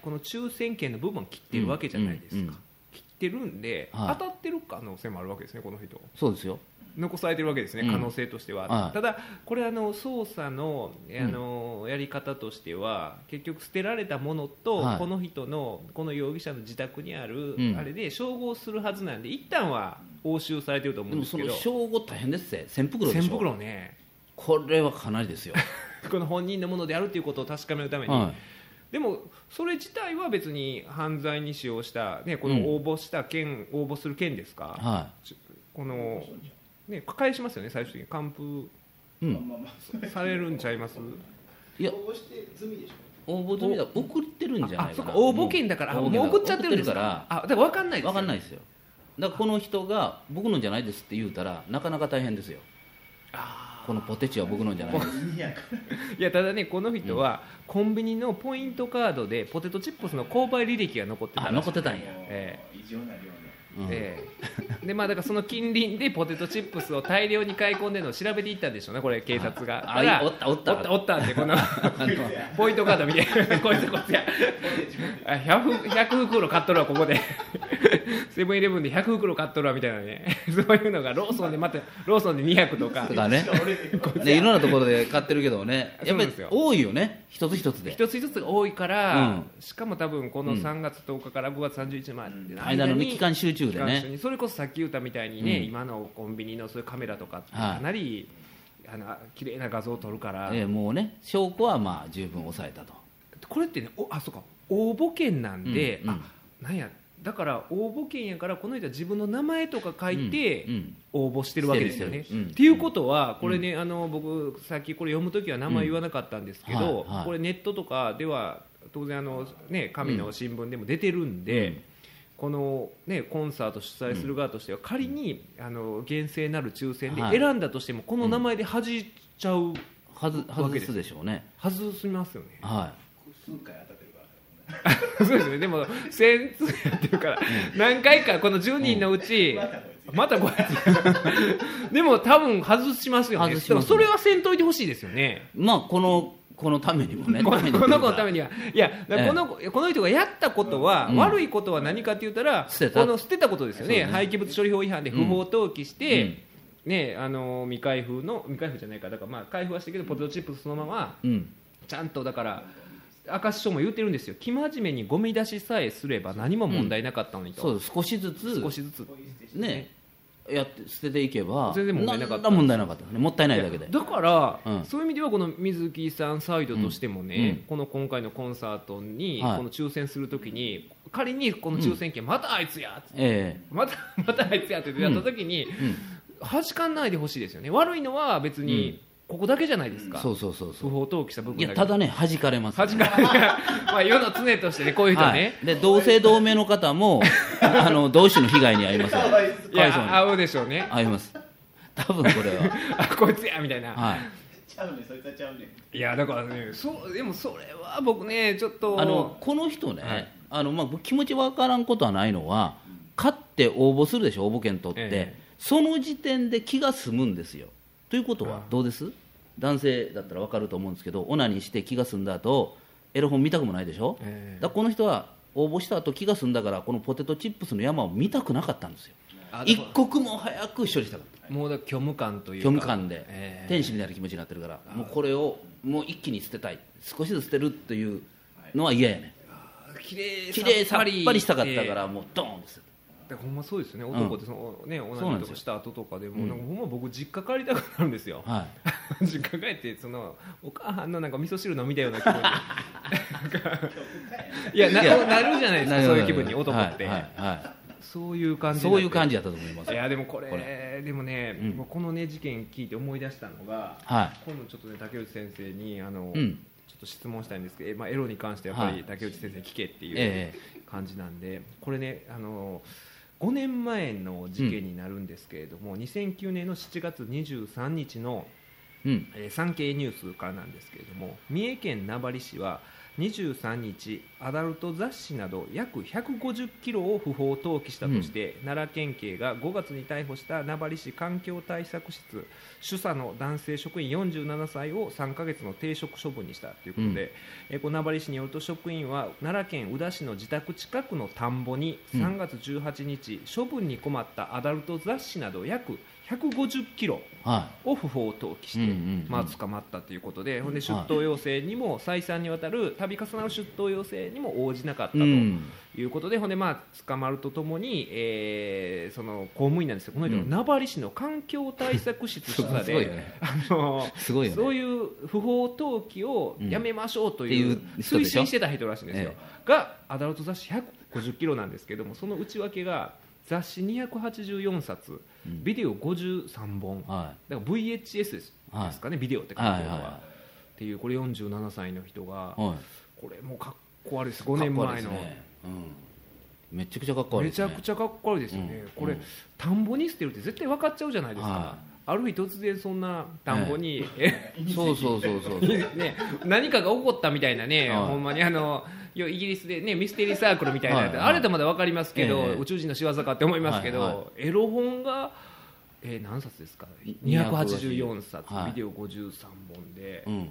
この抽選券の部分切ってるわけじゃないですか、うんうんうん。切ってるんで、はい。当たってる可能性もあるわけですねこの人。そうですよ残されてるわけですね、うん。可能性としては、はい。ただ、これあの捜査のあの、やり方としては結局捨てられたものと、はい。この人のこの容疑者の自宅にある、うん。あれで照合するはずなんで一旦は押収されてると思うんですけど。称号大変ですぜ1000袋でし1000ょ袋ね。これはかなりですよ、この本人のものであるということを確かめるために、はでもそれ自体は別に犯罪に使用した、ね、この応募した件、応募する件ですか、い。はこの、ね、返しますよね、最終的に。還付されるんちゃいます？いや。応募して済みでしょ。応募済みだ。送ってるんじゃないかな。あそうか。応募券だから。もう送っちゃってるんです送から。あだから分かんないです分かんないいですよ。だからこの人が僕のじゃないですって言うたらなかなか大変ですよ。このポテチは僕のじゃないです。いやただねこの人はコンビニのポイントカードでポテトチップスの購買履歴が残ってた残ってたんや、え異常な量ええでまあだからその近隣でポテトチップスを大量に買い込んでるのを調べていったんでしょうねこれ警察が。あただおったおった。おったおったんでこのポ イントカード見て。こいつこいつや。あ 100, 100袋買っとるわここで。セブンイレブンで100袋買っとるわみたいなね。そういうのがローソンでまたローソンで200とか。とかね。ねいろんなところで買ってるけどね。やっぱり多いよね一つ一つで。一つ一つが多いから、うん。しかも多分このうん。3月10日から5月31日までの間の期間集中で期間中ね。にそれこそさっき言ったみたいにね、うん。今のコンビニのそういうカメラとかかなり、あの綺麗な画像を撮るから、ええもうね証拠はまあ十分抑えたと。これってねおあそうか。応募券なんで、うんうん。あなんや。だから応募券やからこの人は自分の名前とか書いてうんうん。応募してるわけですよね。してるうん。っていうことはこれね、あの僕さっきこれ読むときは名前言わなかったんですけど、うん。はいはい。これネットとかでは当然あの、ね、紙の新聞でも出てるんで。うんこの、ね、コンサート主催する側としては仮に、あの厳正なる抽選ではい。選んだとしてもこの名前で弾いちゃうはずわ外すすでしょうね。外しますよね。は数回当たってるからそうですね、でも、1000通やってるから、何回か、この10人のうち、またこいつ、でも多分外しますよね、外しますね。でもそれはせんといてほしいですよね。いまあこのこのためにもね。この子のためにには、いや、だからこの子この人がやったことは、うん。悪いことは何かって言ったら、捨てた。この捨てたことですよね、そうね。廃棄物処理法違反で不法投棄して、うん。ね、あの未開封の、未開封じゃないか、だからまあ開封はしたけど、ポテトチップスそのまま、うん。ちゃんとだから、明石署も言ってるんですよ、生真面目にゴミ出しさえすれば何も問題なかったのにと、そうです。少しずつ。少しずつ。ねやって捨てていけば全然問題なかった問題なかったね。もったいないだけで。だから、うん。そういう意味ではこの水木さんサイドとしてもね、うん。うんこの今回のコンサートに、はい。この抽選するときに仮にこの抽選券、またあいつやってえまたまたあいつやってやったときに、えうん。弾かないでほしいですよね。悪いのは別にここだけじゃないですか、そうそうそうそう。不法投棄した部分だけ。いやただね弾かれます。弾かない まあ世の常としてねこういう人はね、はい、で同姓同名の方も あの同種の被害に遭います。よかわいうに。や合うでしょうね。遭います。多分これは。あこいつやみたいな、はい。ちゃうねんそいつはちゃうねん。いやだからねそうでもそれは僕ねちょっと。あのこの人ね、はい。あのまあ、僕気持ちわからんことはないのは、買って応募するでしょ、応募券取って、ええ。その時点で気が済むんですよ。ということはあ、どうです？男性だったらわかると思うんですけど、オナニーして気が済んだ後エロ本見たくもないでしょ、ええ。だこの人は応募した後気が済んだから、このポテトチップスの山を見たくなかったんですよ。あ一刻も早く処理したかった。もうだ虚無感というか。虚無感で、ええ。天使みたいな気持ちになってるからもうこれをもう一気に捨てたい。少しずつ捨てるっていうのは嫌やね綺麗綺麗さっぱりしたかったからもうドーンと捨てだからほんまそうですよね。ん。男ってその、ねオナニーとかした後とかでも、なんかほんま僕実家帰りたくなるんですよ、たはい。実家帰ってそのお母さんのなんか味噌汁飲みたいような気分で。いやなるじゃないですかそういう気分に男って、はいはいはそういう感い、じそういう感じじだったと思いますいやでもこれこれ。でもね、うん。もうこのね事件聞いて思い出したのがは今度ちょっとね竹内先生にあの、うん。ちょっと質問したいんですけど、えまあ、エロに関してやっぱはい。り竹内先生に聞けっていうえ。感じなんで、これねあの5年前の事件になるんですけれども、2009年の7月23日の、いうん。えー産経ニュースからなんですけれども三重県名張市は23日アダルト雑誌など約150キロを不法投棄したとして、奈良県警が5月に逮捕した名張市環境対策室主査の男性職員47歳を3ヶ月の停職処分にしたということで、えーこの名張市によると職員は奈良県宇陀市の自宅近くの田んぼにうん。3月18日、処分に困ったアダルト雑誌など約150キロはを不法投棄して、まあ、捕まったということで、ほんで出頭要請にも再三にわたる度重なる出頭要請にも応じなかったい、とうん、いうことで、ほんでまあ捕まるとともに、えーその公務員なんですよ、この人、うん。名張市の環境対策室主査 すごいよで、ね。あの すごいそういう不法投棄をやめましょうという推進してた人らしいんですよ、えがアダルト雑誌150キロなんですけども、その内訳が雑誌284冊、うんビデオ53本。はだから VHS ですかね、ビデオって書いてるのは、っていうこれ47歳の人が、これもうかっこ悪いです。5年前の、めちゃくちゃかっこ悪いめちですね。ゃくちゃかっこ悪いですよね、うん。これ、うん。田んぼに捨てるって絶対分かっちゃうじゃないですか、はある日突然そんな田んぼに、えそうそうそうそう。ね、何かが起こったみたいなね、はい。ほんまにあのよイギリスで、ね、ミステリーサークルみたいな、はいはい。あれとまだ分かりますけど、ええ。宇宙人の仕業かって思いますけど、はいはエロ本が、えー何冊ですか、284冊、はいビデオ53本で。うん。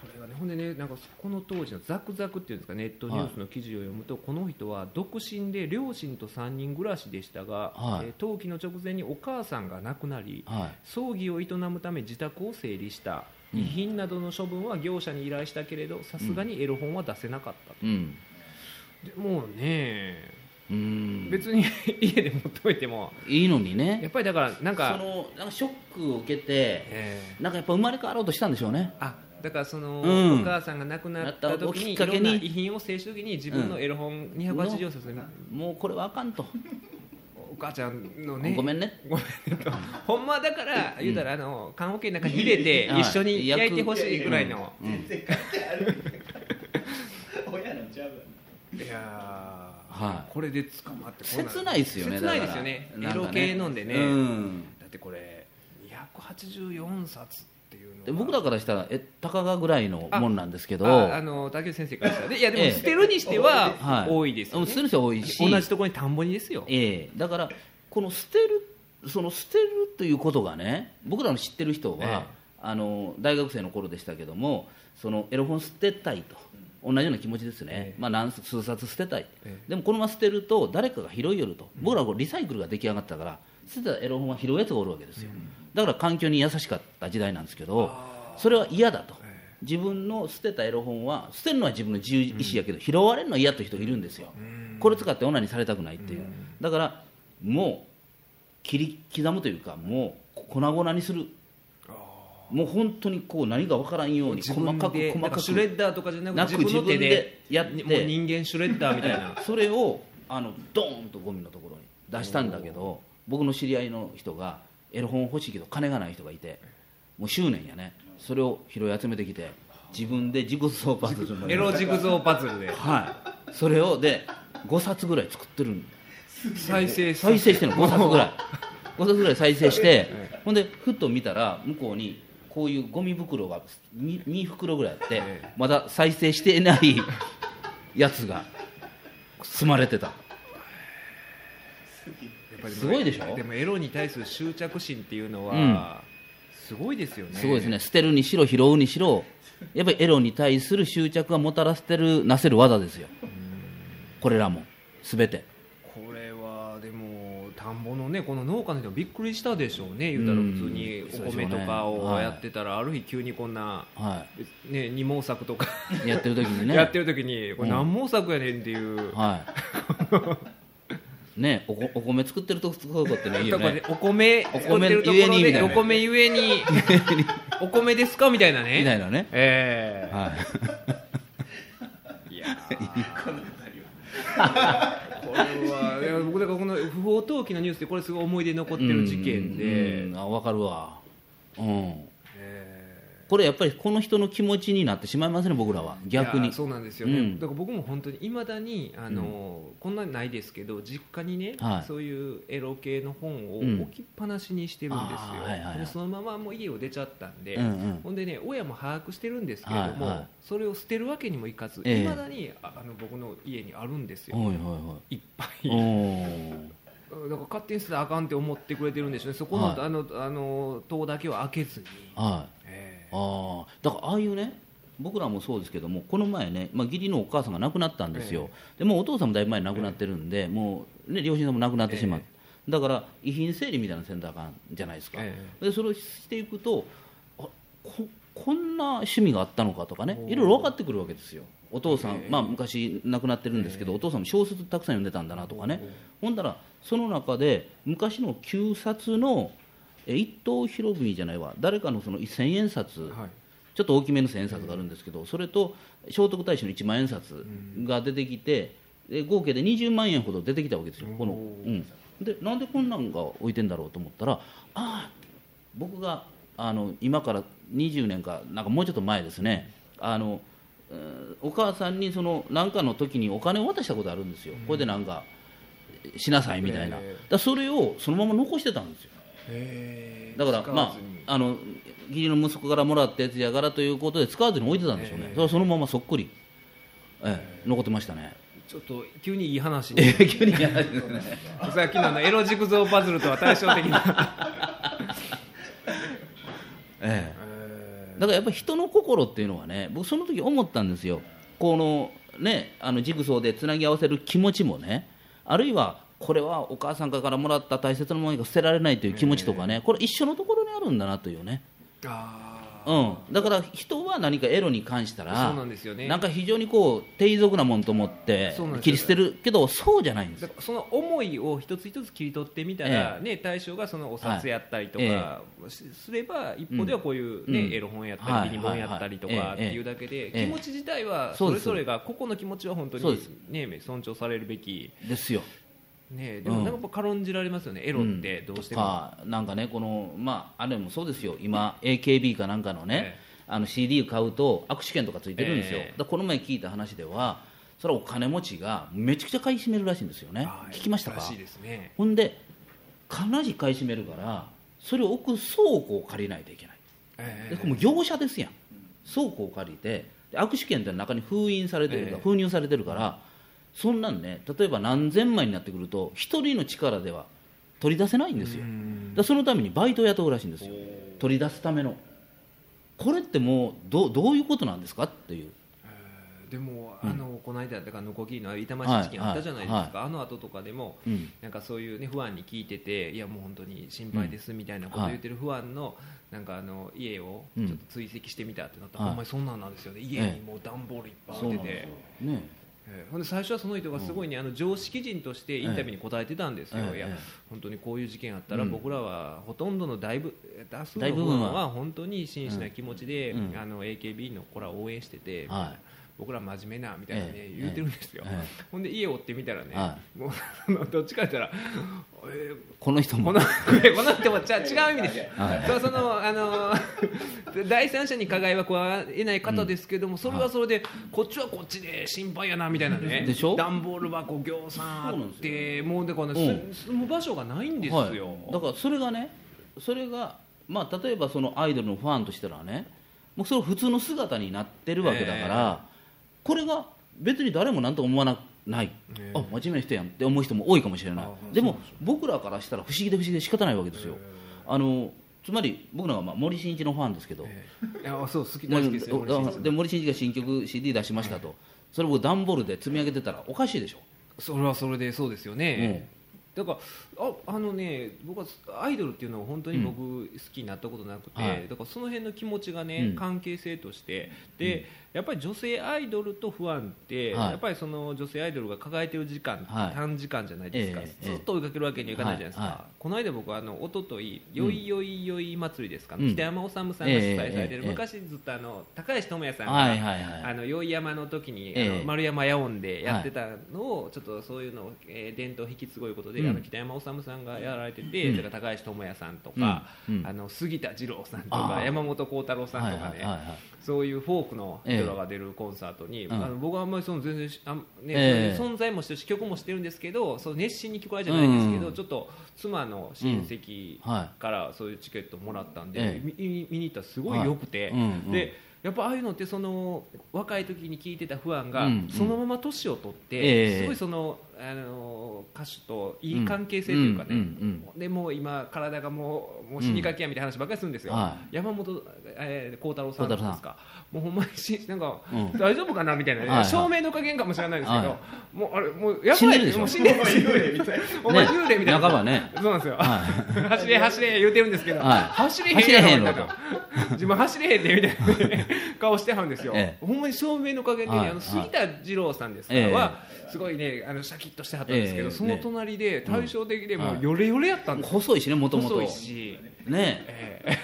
これがね、ほんでね、なんかこの当時のザクザクっていうんですか、ネットニュースの記事を読むと、この人は独身で両親と3人暮らしでしたが、はい。えー登記の直前にお母さんが亡くなり、は葬儀を営むため自宅を整理した、うん遺品などの処分は業者に依頼したけれど、さすがにエロ本は出せなかったと、いうん。でもうね、うん。別に 家で持っといても、いいのにやねっぱりだから、なんそか、のなんかショックを受けてえーなんかやっぱ生まれ変わろうとしたんでしょうね。あだからその、うん。お母さんが亡くなった時にいろんな遺品を整理した時に自分のエロ本280冊で、もうこれはあかんとお母ちゃんのね。ごめんね。ごめんねと。ほんまだから言うたらあの棺桶の中に入れてはい。一緒に焼いてほしいぐらいの、うん。全然関係ある。親なんちゃうわいやー、はい。これで捕まって切ないですよね切ないですよね。エロ系飲んでね、うん。だってこれ284冊っていうで僕らからしたらえたかがぐらいのもんなんですけど。ああの竹内先生からしたらね。いやでええ。も捨てるにしてははい。多いですよね、捨てる人は多いし同じところに田んぼにですよ、ええ。だからこの捨てるその捨てるということがね僕らの知ってる人は、ええ。あの大学生の頃でしたけどもそのエロ本捨てたいと。同じような気持ちですね、ええ。まあ、何数冊捨てたい、えでもこのまま捨てると誰かが拾い寄ると、僕らはこうリサイクルが出来上がったから捨てたエロ本は拾うやつがおるわけですよ、だから環境に優しかった時代なんですけどそれは嫌だと、自分の捨てたエロ本は捨てるのは自分の自由意思やけど、拾われるのは嫌という人いるんですよ、これ使って女にされたくないっていう、だからもう切り刻むというかもう粉々にする。もう本当にこう何が分からんように自細かく細かく。シュレッダーとかじゃなく自分でやって。もう人間シュレッダーみたいな。それをあのドーンとゴミのところに出したんだけど僕の知り合いの人がエロ本欲しいけど金がない人がいてもう執念やね。それを拾い集めてきて自分でジグソーパズルのエロジグゾーパズルで。はい。それをで5冊ぐらい作ってる。ん再生さ再生してるの。5冊ぐらい。5冊ぐらい再生してほんでふっと見たら向こうにこういうゴミ袋が 2, 袋ぐらいあってえまだ再生していないやつが包まれてたぱりすごいでしょ？でもエロに対する執着心っていうのは、うん。すごいですよね。すごいですね。捨てるにしろ拾うにしろやっぱりエロに対する執着がもたらしてるなせる技ですよ。これらも全て。これはでも田んぼのねこの農家の人もびっくりしたでしょうね。言うたら普通にお米とかをやってたらある日急にこんな、はね、二毛作とかいやってる時にね。やってる時にこれ何毛作やねんっていう、はい ねおこお米作ってるとこってねいいよね。お米お作ってるとこゆえにみろでたいな。お米ゆえに お米ですかみたいなね。みたいなね。ええ。はい。いやー これはいや僕だからこの不法投棄のニュースでこれすごい思い出に残ってる事件で、うんうんあ分かるわ。うん。えこれやっぱりこの人の気持ちになってしまいますね僕らは。ー逆に。そうなんですよね、うん。だから僕も本当にいまだにあの、こんなにないですけど実家にね、はい。そういうエロ系の本をうん。置きっぱなしにしてるんですよ、あーはいはいはい。でそのままもう家を出ちゃったんで、うんうん。ほんでね親も把握してるんですけれども、はいはい。それを捨てるわけにもいかずええ。いま、未だにああの僕の家にあるんですよ、はいはいい。っぱはいだ から勝手に捨てたらあかんって思ってくれてるんでしょうね、そこの,、はい。あのあの塔だけは開けずに、はああだからああいうね僕らもそうですけどもこの前ね、まあ、義理のお母さんが亡くなったんですよ、でもうお父さんもだいぶ前に亡くなってるんで、もう、ね、両親さんも亡くなってしまう、だから遺品整理みたいな選択あかんじゃないですか、えでそれをしていくとあここんな趣味があったのかとかねいろいろ分かってくるわけですよ。お父さん、ええ。まあ、昔亡くなってるんですけど、お父さんも小説たくさん読んでたんだなとかね。ほんだらその中で昔の旧札のえ一等博文じゃないわ。誰かのその千円札、えはい。ちょっと大きめの千円札があるんですけど、それと聖徳太子の一万円札が出てきて、で合計で20万円ほど出てきたわけですよ、この、おうーん、でなんでこんなんが置いてんだろうと思ったら、ああ、僕があの今から20年か、なんかもうちょっと前ですね、あのうんお母さんにその何かの時にお金を渡したことあるんですよ、これでなんかしなさいみたいな、ええだそれをそのまま残してたんですよ。ええだから、まあ、あの義理の息子からもらったやつやからということで使わずに置いてたんでしょうね、ええ。それはそのままそっくり、ええ残ってましたね。ちょっと急にいい話に、急にやられてね。さっきのあのエロ軸像パズルとは対照的な、ええ。えだからやっぱり人の心っていうのはね、僕、その時思ったんですよ、このね、あのジグソーでつなぎ合わせる気持ちもね、あるいはこれはお母さんからもらった大切なものが捨てられないという気持ちとかね、これ、一緒のところにあるんだなというね。うん、だから人は何かエロに関したらそうなんですよね。なんか非常にこう低俗なもんと思って切り捨てるけどそうじゃないんですその思いを一つ一つ切り取ってみたら、えね、対象がそのお札やったりとはい。かしすれば、一方ではこういう、ねうん。エロ本やったはいり、ビニ本やったりとかってはいうだけで、ええ。気持ち自体はそれぞれが個々の気持ちは本当にね、尊重されるべき、ですよ。ね、でもなんかやっぱ軽んじられますよね、エロってどうしても。かなんかねこのまああれもそうですよ。今 AKB かなんかのね、えあの CD 買うと握手券とかついてるんですよ、ええ。だからこの前聞いた話ではそれはお金持ちがめちゃくちゃ買い占めるらしいんですよね。はい聞きましたか？らしいですね。ほんでかなり買い占めるからそれを置く倉庫を借りないといけない。え。でこれもう業者ですやん。倉庫を借りてで握手券って中に封印されてるから、ええ。封入されてるからそんなんね例えば何千万になってくると一人の力では取り出せないんですよ、だそのためにバイトを雇うらしいんですよ。取り出すための。これってもうどうどういうことなんですかっていう。でも、うん。あのこの間だからノコギリの痛ましい事件あったじゃないですか、はいはあの後とかでも、うんなんかそういうね不安に聞いてていやもう本当に心配ですみたいなことを言ってる不安の、なんかあの家をちょっと追跡してみたってなったら、はい。ほんまにそんなんなんですよね。家にもう段ボールいっぱいそう置いてて。ねえ。ーほんで最初はその人がすごいね、あの常識人としてインタビューに答えてたんですよ、いや本当にこういう事件あったら、うん。僕らはほとんどの大部多数の大部分は。本当に真摯な気持ちで、うん。あの AKB の子らを応援してて、はい僕ら真面目なみたいなね、ええ言ってるんですよ、えほんで家を追ってみたらね、はもうどっちかって言ったら、えーこの人も。この この人もちゃ違う意味ですよ、はい。そうそのあの第三者に加害は加えない方ですけども、それはそれで、こっちはこっちで心配やなみたいなね、でしょ？段ボール箱、ぎょうさんあって、もうでこの、住む場所がないんですよ、はい、だからそれがねそれが、まあ、例えばそのアイドルのファンとしたらねもうそれ普通の姿になってるわけだから、これが別に誰も何とも思わなない、へあ真面目な人やんって思う人も多いかもしれない。あでも僕らからしたら不思議で不思議で仕方ないわけですよ。あのつまり僕らはまあ森進一のファンですけど、いやそう好き大好きですよ森進一さん。で森進一が新曲 CD 出しましたと、それを段ボールで積み上げてたらおかしいでしょ。それはそれでそうですよね、だからああのね僕はアイドルっていうのは本当に僕好きになったことなくて、はい。だからその辺の気持ちがね、うん。関係性として。で、やっぱり女性アイドルと不安って、はい。やっぱりその女性アイドルが抱えてる時間短時間じゃないですか、ええずっと追いかけるわけにはいかないじゃないですか、はい。はこの間僕あの一昨日よいよいよい祭りですか、うん。北山治さんが主催されてる、昔ずっとあの高橋智也さんが、はいはいはい。あの宵山の時に、ええ。あの丸山野音でやってたのを、ちょっとそういうのを、えー伝統を引き継ぐことで、うんあの北山治さんがやられてて、うん。高橋智也さんとか、うん。うん。あの杉田二郎さんとか山本幸太郎さんとかね、はいはいはいはい。そういうフォークの人らが出るコンサートに、んあの僕はあんまりその全然しあん、ねええ。存在もしてるし曲もしてるんですけどそう熱心に聞こえじゃないんですけど、うん。ちょっと妻の親戚からそういうチケットもらったんで、ええ見見見に行ったらすごい良くて、はい。うんうん。でやっぱああいうのってその若い時に聞いてた不安が、そのまま年を取って、ええ。すごいそのあの歌手といい関係性というかね、うんうんでもう今体がもうもう死にかけやみたいな話ばっかりするんですよ、は山本えー幸太郎さんですか？もうほんまにしなんか、うん。大丈夫かなみたいな、ねはいはい。照明の加減かもしれないですけど、はもうあれもうやばい死んでるでしょ？もう死んでる幽霊みたいなお前幽霊みたいな、半ばね。そうなんですよ、は走れ走れ言うてるんですけど、はい。走れへん走れへんのみたいな自分走れへんでみたいなね、顔してはるんですよ、えほんまに照明の加減でね、はいあの杉田二郎さんですか？らええ。は、すごいねあのシャキッとしてはったんですけど、ええその隣で対照的でもはいうヨレヨレやったんですよ、細いしねもともと細いし。ね。え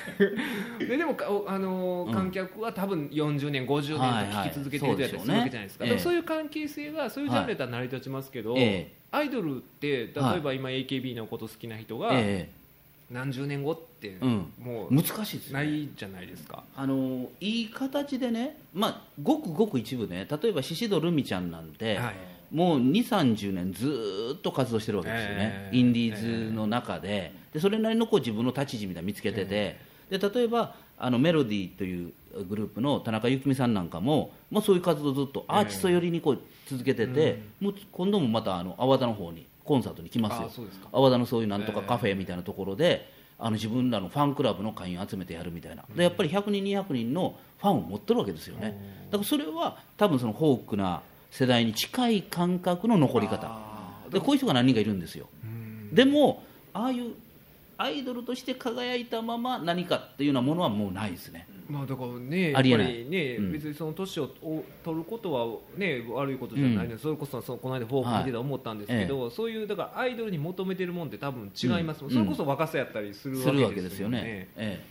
え。ででもあのーうん。観客は多分40年50年と聞き続けてるやつするわけじゃないですか、はいはそういう関係性がそういうジャンルだったら成り立ちますけど、ええアイドルって例えば今 AKB のこと好きな人がえ何十年後ってうん。もえ難しいですうね。ないじゃないですか、あのいい形でね、まあ、ごくごく一部ね例えば宍戸留美ちゃんなんて、はいもう2 3 0年ずーっと活動してるわけですよね、ええインディーズの中で。でそれなりのこう自分の立ち位置みたいなの見つけてて、で例えばあのメロディーというグループの田中幸美さんなんかも、まあ、そういう活動をずっとアーティスト寄りにこう続けてて、もう今度もまたあの阿波田の方にコンサートに来ますよ。あそうですか。阿波田のそういうなんとかカフェみたいなところで、あの自分らのファンクラブの会員を集めてやるみたいな。でやっぱり100人200人のファンを持ってるわけですよね。だからそれは多分そのフォークな世代に近い感覚の残り方。あでこういう人が何人かいるんですよ。うん。でもああいうアイドルとして輝いたまま何かっていうようなものはもうないですね。まあだからね、やっぱありえない。りね、うん。別にその年をお取ることはね悪いことじゃないので、うん。それこそそのこの間フォーク見てて思ったんですけど、そういうだからアイドルに求めてるもんって多分違いますもん、うん。それこそ若さやったりするわけわけですよね。よね。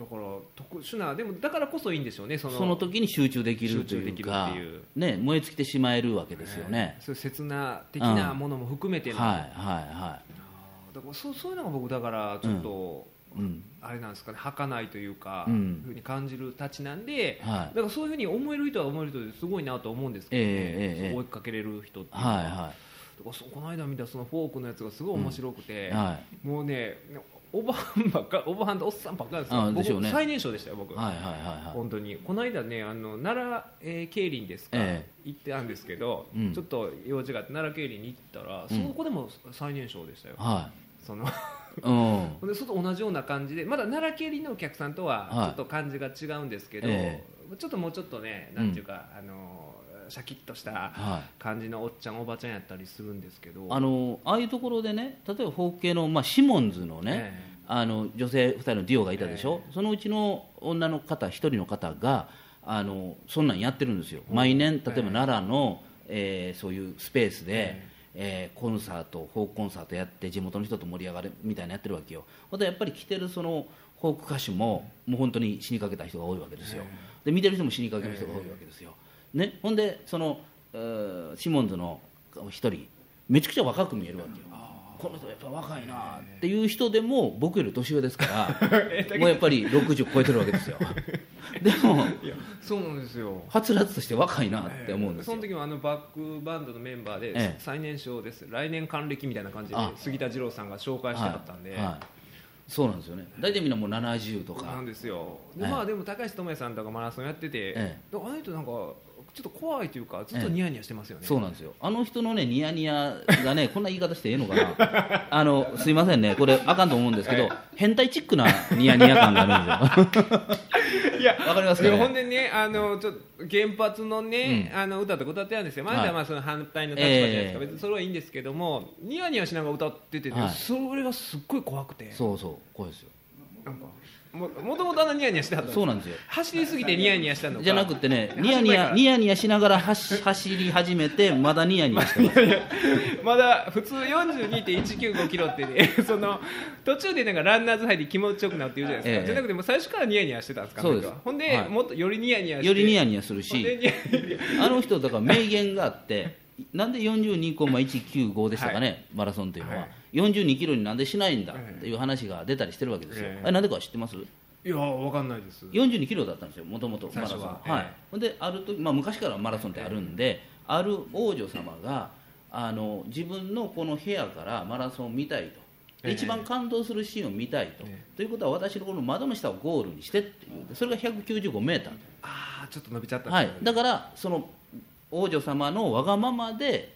だから特殊なでもだからこそいいんでしょうねそのえその時に集中できるというかね、燃え尽きてしまえるわけですよね、そういう切な的なものも含めての、はいはいはあーだからそうそういうのが僕だからちょっと、い、うん。あれなんですかね儚いというか、うん。ふうに感じるたちなんで、はい。だからそういうふうに思える人は思える人ですごいなと思うんですけどね、ええええそう追いかけれる人っていうのは。いはだからそうこの間見たそのフォークのやつがすごい面白くて、いはい。もうねおばはんばっかおばはんとおっさんばっかりですよ。ね。最年少でしたよ僕、はいはいはいはい。本当に。この間ねあの奈良、えー競輪ですか、え行ってたんですけど、うん。ちょっと用事があって奈良競輪に行ったら、うん。そこでも最年少でしたよ、はそのい うん。でと同じような感じでまだ奈良競輪のお客さんとははい。ちょっと感じが違うんですけど、えちょっともうちょっとねなんていうか、あのシャキッとしたはい。感じのおっちゃんおばちゃんやったりするんですけど。あのああいうところでね例えばフォーク系の、まあ、シモンズのね、えあの女性2人のデュオがいたでしょ、えそのうちの女の方1人の方があのそんなんやってるんですよ。毎年例えば奈良の、えーそういうスペースで、ええ。ーコンサートフォークコンサートやって地元の人と盛り上がるみたいなのやってるわけよ。ほんでやっぱり来てるそのフォーク歌手ももう本当に死にかけた人が多いわけですよ、で見てる人も死にかける人が多いわけですよ、ね、ほんでその、えーシモンズの一人めちゃくちゃ若く見えるわけよ。この人やっぱ若いなっていう人でも僕より年上ですから もうやっぱり60超えてるわけですよ。でもそうなんですよ。はつらつとして若いなって思うんですよ。その時もあのバックバンドのメンバーでええ。最年少です、来年還暦みたいな感じであ杉田二郎さんが紹介してあったんで、はい。はい。そうなんですよね。大体みんなもう70とか。なんですよ。で,、ええ。まあでも高橋智也さんとかマラソンやってて、えであの人なんかちょっと怖いというかずっとニヤニヤしてますよね、そうなんですよ。あの人のねニヤニヤがね こんな言い方してええのかな。あのすいませんね。これあかんと思うんですけど、変態チックなニヤニヤ感があるんですよ。いやわかりますかね？でもほんでねあのちょっと原発のね、あの歌とか歌ってあるんですよ、まはい。だまあその反対の立場じゃないですか、ええ。別にそれはいいんですけどもニヤニヤしながら歌ってて、ねはい。それがすっごい怖くて。そうそう。怖いですよ。なんかももともとあんなニヤニヤしてたんですそうなんですよ。走りすぎてニヤニヤしたのか？じゃなくてねニヤニヤニヤニヤしながら走走り始めてまだニヤニヤしてますまだ普通42.195キロってね その途中でなんかランナーズハイで気持ちよくなって言うじゃないですか、ええ。じゃなくてもう最初からニヤニヤしてたんですか？そうです。ほんで、はい。もっとよりニヤニヤして。よりニヤニヤするしあの人だから名言があってなんで42.195でしたかね、マラソンというのは、はい42キロになんでしないんだっていう話が出たりしてるわけですよ、ええ。あれなんでか知ってます？いやわかんないです。42キロだったんですよ、もともとマラソン、ははいええ。ほんである時、まあ、昔からマラソンってあるんで、ある王女様があの自分のこの部屋からマラソンを見たいと、一番感動するシーンを見たいと、えということは私のこの窓の下をゴールにしてっていう、それが195メーター。ああちょっと伸びちゃった。んはい。だからその王女様のわがままで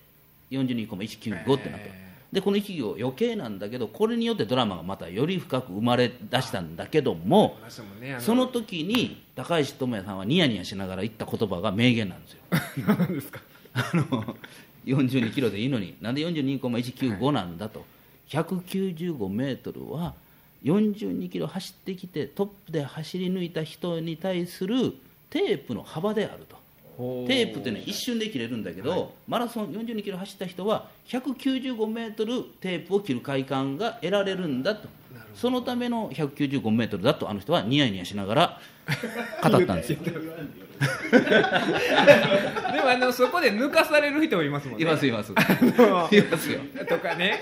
42.195ってなった、えでこの一行余計なんだけどこれによってドラマがまたより深く生まれ出したんだけどもねあその時に高橋智也さんはニヤニヤしながら言った言葉が名言なんですよ。何ですか？あの42キロでいいのになんで42.195なんだと、195メートルは42キロ走ってきてトップで走り抜いた人に対するテープの幅であるとテープってね一瞬で切れるんだけど、マラソン42キロ走った人は195メートルテープを切る快感が得られるんだと。そのための195メートルだとあの人はニヤニヤしながら語ったんですよ。でもあのそこで抜かされる人もいますもんね。いますいます。いのますよ。とかね、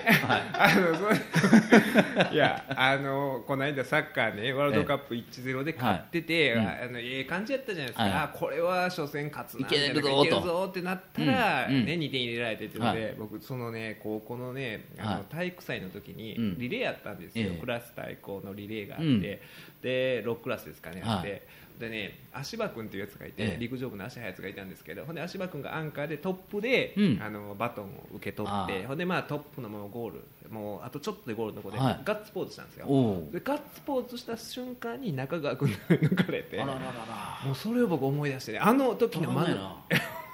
あのそう。いやあのこの間サッカーねワールドカップ1-0で勝ってて、はいあのええ感じやったじゃないですか、はい。あこれは初戦勝つないけるぞいけるとぞってなったら、うん。うん。ね、2点入れられてってので、はい。僕そのね高校のねあの、はい。体育祭の時にうん。リレーやったんですよ、ええ。クラス対抗のリレーがあって、うんで6クラスですかね、あっはてでね足場君っていうやつがいて、ええ。陸上部の足速いやつがいたんですけどほんで足場君がアンカーでトップで、うん。あのバトンを受け取ってほんでまあトップのままゴールもうあとちょっとでゴールのとこで、はい。ガッツポーズしたんですよ。でガッツポーズした瞬間に中川君が抜かれてもうそれを僕思い出してねあの時のたまんないな。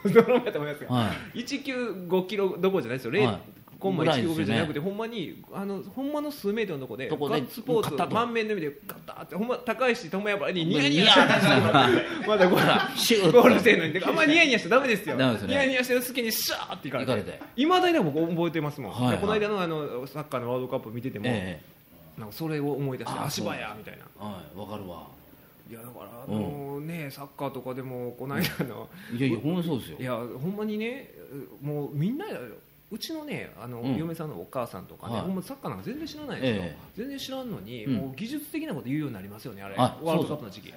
ドラマやと思いますよ、は195キロどころじゃないですよ、はい。0コンマぐらいですよね。195じゃなくて、ほんまにあのほんまの数メートルのとこでガッツポーズ満面の意味でガッターってほんま高石智也にニヤニニヤヤしてまだゴールゴールしてるのにであんまニヤニヤしちゃ ダメですよ。ニヤニヤしてる隙にシャーっていかれて。行かれて。いまだに僕覚えてますもん、はいはい。でこの間のあのサッカーのワールドカップ見てても、えなんかそれを思い出してあ足場やみたいな。えはいわかるわ。いやだからあのねサッカーとかでもこの間のいやいやほんまそうですよ。いやほんまにねもうみんなうちのねあの、うん。嫁さんのお母さんとかね、はい。サッカーなんか全然知らないんですよ、ええ。全然知らんのに、うん。もう技術的なこと言うようになりますよねあれ。あワールドカップの時期。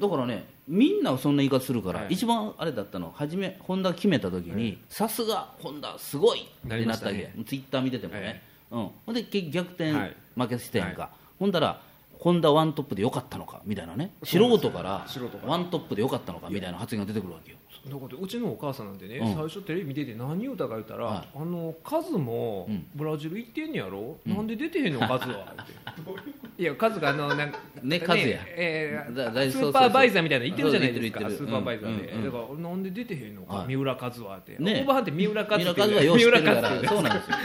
だからねみんなそんな言い方するから、はい一番あれだったの初めホンダ決めた時にさすがホンダすごいってなりまなったわけ、ね。ツイッター見ててもね、うん、ほんで結局逆転はい。負けしてんか、はほんだらホンダワントップでよかったのかみたいなね。素そうなんですよ人から素人から。ワントップでよかったのかみたいな発言が出てくるわけよだからうちのお母さんなんてね、うん。最初テレビ見てて何言うたか言ったら、はい。あのカズもうん。ブラジル行ってんねやろ、うん。なんで出てへんのカズは？って。いやカズがあのなんかねカズやえーだだスーパーバイザーみたいなの言ってるじゃないですかスーパーバイザーで、うんうん。うんだからなんで出てへんのか、はい。三浦カズはって、ね。オーバーハンって三浦カズって三はよう知ってるからそうなんですよ。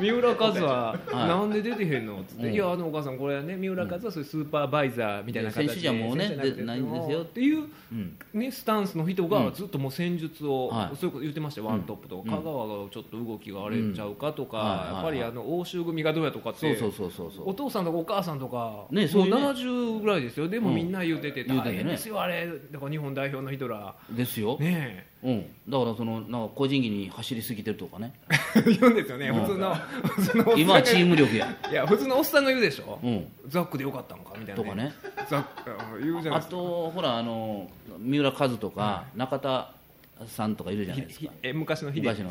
三浦カズははい。なんで出てへんのっつって、うん。いやあのお母さんこれはね三浦カズはそういうスーパーバイザーみたいな形で選手じゃもうね選手じゃなくてでないんですよっていううんね、スタンスの人がずっともう戦術を、はい。そういうこと言ってましたよ、ワントップとうん。か、香川がちょっと動きがあれちゃうかとか、やっぱりあの欧州組がどうやとかって、そうそうそうそうそう。お父さんとかお母さんとか、ねそうねもう70ぐらいですよ、でもうん。みんな言うてて、大変ですよ、あれ、だから日本代表の人ら、ですよ、ねうん、だからそのなんか個人技に走りすぎてるとかね。え、言うんですよね、うん。普通の、普通の今はチーム力や、いや、普通のおっさんが言うでしょ、うん、ザックでよかったのかみたいな、とかね。ザックうん言うじゃないあですか。とほらあの三浦和とか中田さんとかいるじゃないですか。ひえ昔のヒデとか、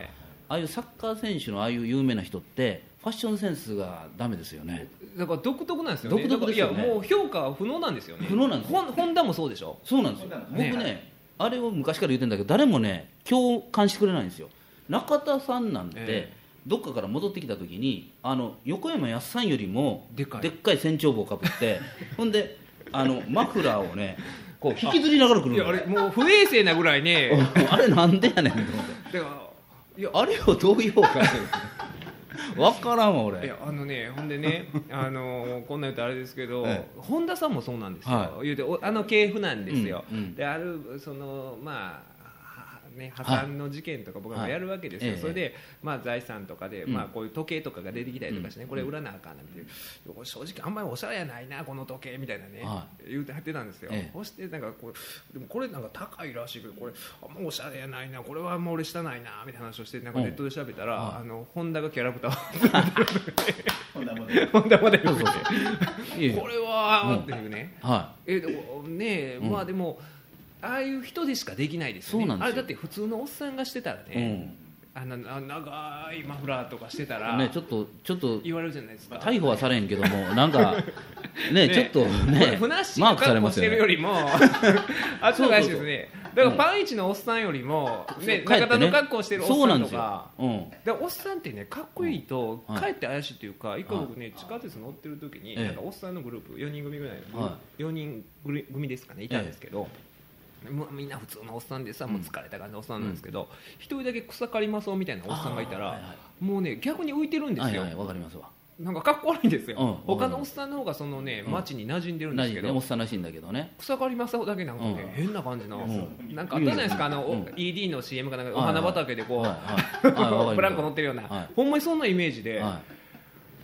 えああいうサッカー選手のああいう有名な人ってファッションセンスがダメですよね。えだから独特なんですよね。独特ですよね。いやもう評価は不能なんですよね。不能なんです。よホンホンダもそうでしょ？そうなんですよ。僕ね。ねあれを昔から言ってんだけど誰もね共感してくれないんですよ。中田さんなんて、えどっかから戻ってきた時にあの横山やすさんよりもでかい。でっかい船長帽かぶってほんであのマフラーをねこう引きずりながら来るいやあれもう不衛生なぐらいね。あれなんでやねんと思って。だからいやあれをどう評価する分からんわ俺。いやあのねほんでね あのこんなん言うとあれですけど、え本田さんもそうなんですよ、は言うておあの系譜なんですよ、うんうん。であるそのまあはね、破産の事件とか僕らもやるわけですよ、それで、まあ、財産とかで、うん。まあ、こういう時計とかが出てきたりとかしてね、うん。これ売らなあかんなみたいな、正直あんまりおしゃれやないなこの時計みたいなね、は言うてはってたんですよ、ええ。そしてなんかこうでもこれなんか高いらしいけどこれあんまおしゃれやないなこれはもう俺したないなみたいな話をしてなんかネットで調べたら、あのホンダがキャラクターホンダモデルそうそう。いやいや。これはっていうね、はえでもねまあでもああいう人でしかできないですよね。あれだって普通のおっさんがしてたらい、ね、あのあ長いマフラーとかしてたら、うん、ねちょっとちょっと言われるじゃないですか。逮捕はされんけどもなんか ねね。ちょっとねふなっしーマークされますよね。てるよりも あっちのらしいですね。だからパンイチのおっさんよりも、ね、中田の格好してるおっさんなんですよ。か、うん。でおっさんってねかっこいいと、はい。かえって怪しいというか一回僕ね、地下鉄乗ってる時に、ええ。なんかおっさんのグループ4人組ぐらいの、は4人組ですかねいたんですけど、もうみんな普通のおっさんでさ、もう疲れた感じのおっさんなんですけど一、人だけ草刈りまそうみたいなおっさんがいたら、はいはもうね逆に浮いてるんですよ、はいはいわかりますわ。なんかかっこ悪いんですよ、うん他のおっさんの方がそのねうん。街に馴染んでるんですけど、ねおっさんらしいんだけどね。草刈り正雄だけなんかね、うん。変な感じの、うん。なんかあったじゃないですか、あの、うん。ED の CM かなんか、はいお花畑でこう、ブランコ乗ってるような、はい。ほんまにそんなイメージで、はい。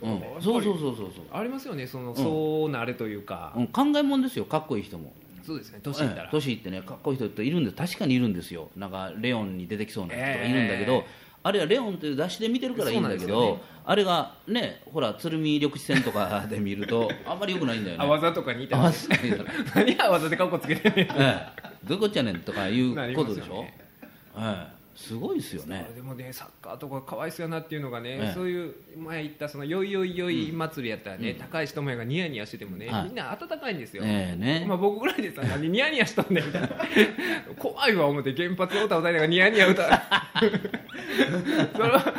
うん、そうそうそうそうありますよね、その、そうなれというか、そう、うん、考えもんですよかっこいい人もそうですね、年いったら。ええ年いってねかっこいい人っているんです確かにいるんですよ。なんかレオンに出てきそうな人がいるんだけど、ええ。あれはレオンという雑誌で見てるからいいんだけど、ね。あれがねほら鶴見緑地線とか で見るとあんまり良くないんだよね。あわざとかにいた 何あわざでカッコつけてんねん。ええ。どこっちゃねんとかいうことでしょ、すごいですよね。でもねサッカーとかかわいそうやなっていうのがね、ええ。そういう前言ったそのよいよいよい祭りやったらね、高橋智也がニヤニヤしててもね、はい。みんな温かいんですよ、ええね、まあ、僕ぐらいでさ何ニヤニヤしとんねんみたいな。怖いわ思って原発の歌歌いながらニヤニヤ歌う。それは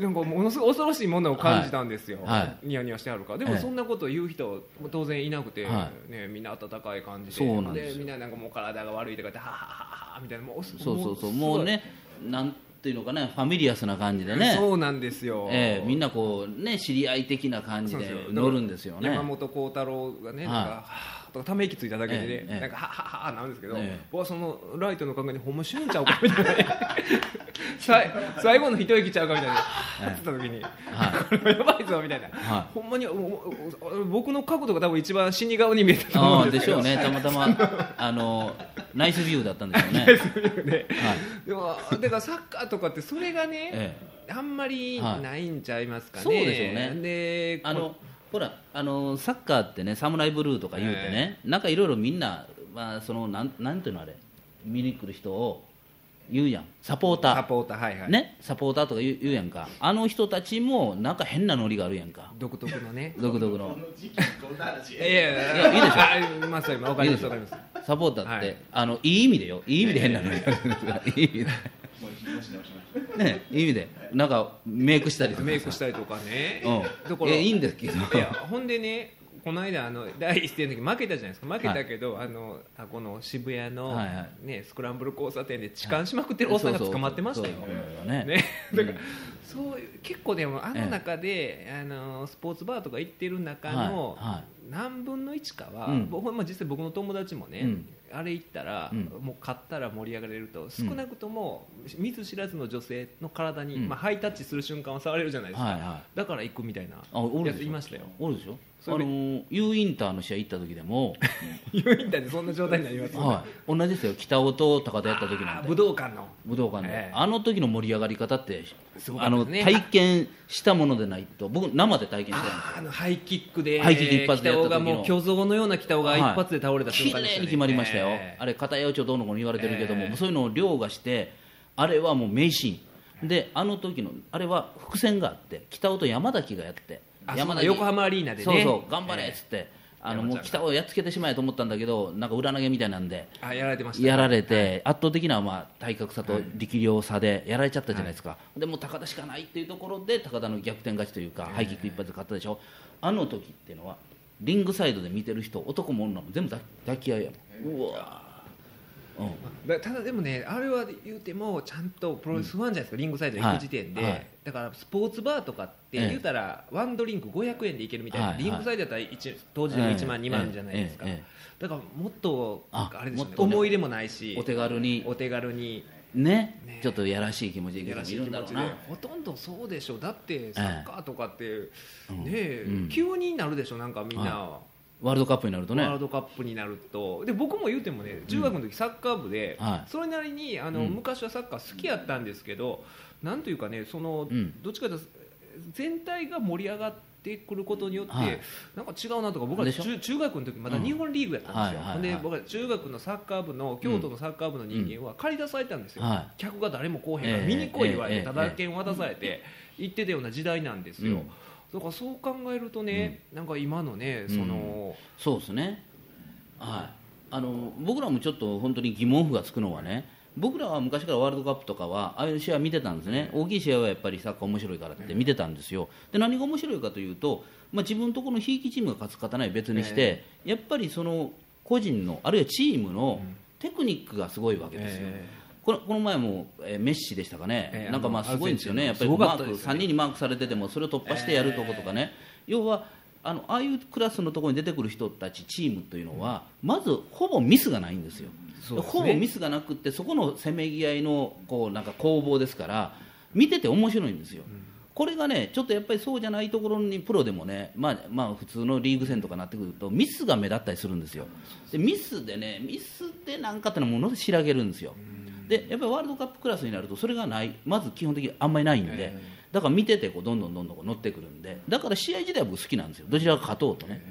なんかものすごい恐ろしいものを感じたんですよ、はい。はニヤニヤしてあるから。でもええ。そんなことを言う人も当然いなくて、はね、みんな温かい感じで。でみんななんかもう体が悪いとかってはははははみたいな。もうそうそうそう。もうねなんていうのかなファミリアスな感じでね。そうなんですよ、ええみんなこうね知り合い的な感じで乗るんですよね。山本幸太郎がね、はい。なんかはぁとかため息ついただけでね、ええええ。なんかははははなんですけど、ええ。僕はそのライトの影にほんま死ぬんちゃうかみたいな。最後の一息ちゃうかみたいな。やってた時に、これやばいぞみたいな、はほんまに僕の角度が多分一番死に顔に見えたと思ああうんでけど。ですしょうね。たまたまあのナイスビューだったんでしょうね、ね。はい。でもだからサッカーとかってそれがね、ええ。あんまりないんちゃいますかね、そうでしょうね。であのほらあのサッカーってねサムライブルーとか言うてね、なんかいろいろみんな、まあ、そのなんなんていうのあれ見に来る人を言うやん。サポーター。サポーターはいはい、ね？サポーターとか言う言うやんか。あの人たちもなんか変なノリがあるやんか。独特のね。独特の。いやいやいやいいでしょ。ょまあそれもわかりますわかります。サポーターって、はい。あのいい意味でよ。いい意味で変なノリがある。んですよいい意味でいい意味で。なんかメイクしたりとかさ。メイクしたりとかね。うん。だからえいいんですけど。いやほんでねこの間あの第一戦の時負けたじゃないですか。負けたけど、あのあこの渋谷の、ね、スクランブル交差点で痴漢しまくってるおっさんが捕まってましたよ、ね。ね、だから、そういう結構でもあの中で、あのスポーツバーとか行ってる中の、何分の1かは、うん。僕まあ、実際僕の友達もね、うん。あれ行ったら、うん。もう勝ったら盛り上がれると少なくとも見ず知らずの女性の体に、うん。まあ、ハイタッチする瞬間は触れるじゃないですか、だから行くみたいなやついましたよ。おるでしょあの U インターの試合行った時でも、ユーインターでそんな状態になりますはい、同じですよ。北尾と高田やった時なんて。あー武道館の。武道館で、ええ。あの時の盛り上がり方ってあの体験したものでないと僕生で体験してたんですよ。あのハイキックでハイキック一発でやった時の。北尾がもう巨像のような北尾が一発で倒れた瞬間でしたね。綺麗に決まりましたよ、ええ。あれ片八百長どうのこうの言われてるけども、ええ。そういうのを凌駕してあれはもう名シーンであの時のあれは伏線があって北尾と山崎がやってあ山そうだ横浜アリーナでね。そうそう頑張れっつって、あのもう北をやっつけてしまえと思ったんだけどなんか裏投げみたいなんで。あやられてましたやられて、圧倒的なまあ体格差と力量差でやられちゃったじゃないですか、でもう高田しかないっていうところで高田の逆転勝ちというか、ハイキック一発で勝ったでしょ。あの時っていうのはリングサイドで見てる人男も女も全部抱抱き合いやもん。うわうんだただでもねあれは言うてもちゃんとプロレスファンじゃないですか、リングサイド行く時点で、はいはい。だからスポーツバーとかってええ。言うたらワンドリンク500円でいけるみたいな、はいはいリングサイドだったら一当時でも1万、ええ。2万じゃないですか、だからもっとああれでしょうねね。思い入れもないしお手軽に。お手軽に。ね。ね。ちょっとやらしい気持ちでいるんだろうな。ほとんどそうでしょ。だってサッカーとかって、うんねえ、うん。急になるでしょなんかみんな。はワールドカップになるとね。ワールドカップになると。で僕も言うてもね中学の時サッカー部で、はい。それなりにあの、うん。昔はサッカー好きやったんですけどなんというかねその、うん。どっちかというと全体が盛り上がってくることによって、はい。なんか違うなとか僕は中中学の時まだ日本リーグやったんですよ、うんはいはい。はいで僕は中学のサッカー部の京都のサッカー部の人間は借り出されたんですよ、はい。客が誰も来おへんからええ見に来い言われええてただ券渡されて行ってたような時代なんですよ、うんだからそう考えるとね、なんか今のねその、そうですね、はい、あの僕らもちょっと本当に疑問符がつくのはね、僕らは昔からワールドカップとかは、ああいう試合見てたんですね、大きい試合はやっぱりサッカー面白いからって見てたんですよ、で何が面白いかというと、まあ、自分のところのひいきチームが勝つ、勝たない別にして、やっぱりその個人の、あるいはチームのテクニックがすごいわけですよ。えこのこの前も、えーメッシでしたかね、ええなんかまあすごいんですよね、やっぱりマーク、ね3人にマークされてても、それを突破してやるとことかね、要はあの、ああいうクラスのところに出てくる人たち、チームというのは、まずほぼミスがないんですよ、そうほぼミスがなくって、そこのせめぎ合いのこうなんか攻防ですから、見てて面白いんですよ。これがね、ちょっとやっぱりそうじゃないところにプロでもね、まあ、まあ普通のリーグ戦とかなってくると、ミスが目立ったりするんですよ、でミスでね、ミスでなんかってのはもので仕上げるんですよ、でやっぱりワールドカップクラスになると、それがない、まず基本的にあんまりないんで、だから見ててこうどんどんどんどん乗ってくるんで、だから試合自体は僕好きなんですよ、どちらが勝とうとね。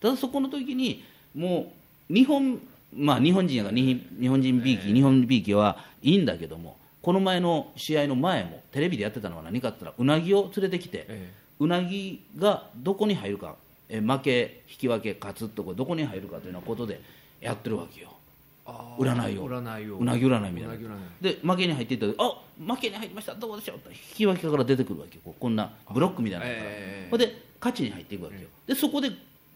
ただそこの時にもう日本、まあ、日本人やから日日本人びいき、日本びいきはいいんだけども、この前の試合の前もテレビでやってたのは何かって言ったらうなぎを連れてきて、え。うなぎがどこに入るか、え負け、引き分け、勝つってこれどこに入るかというようなことでやってるわけよ。占いを占いをうなぎ占いみたいな。で負けに入っていったらあ負けに入りましたどうでしょうと引き分けから出てくるわけよ。こんなブロックみたいなのが。ええほんで勝ちに入っていくわけよ。でそこで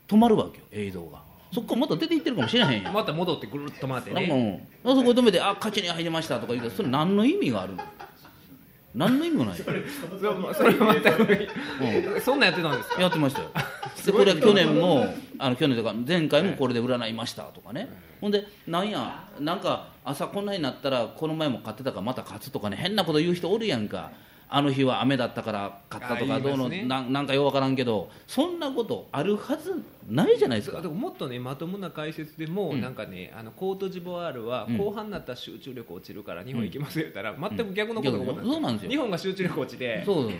止まるわけよ映像が。そこからまた出ていってるかもしれへんやん。また戻ってぐるっと回ってね。うんそこで止めてあ勝ちに入りましたとか言うけどそれ何の意味があるの？何の意味もない。よ それそれは全くそんなんやってたんですか？やってましたよ。でこれは去年もあの去年とか前回もこれで占いましたとかね、ほんでなんやなんか朝こんなになったらこの前も勝ってたからまた勝つとかね変なこと言う人おるやんか。あの日は雨だったから勝ったとあかどうの、言いますねなんなんかようわからんけどそんなことあるはずないじゃないですか。そうだからもっとねまともな解説でも、うん。なんかねあのコートジボワールはうん。後半になったら集中力落ちるから日本行きますよ言ったら、全く逆のことが起こったそうなんですよ。日本が集中力落ちてそうそうそう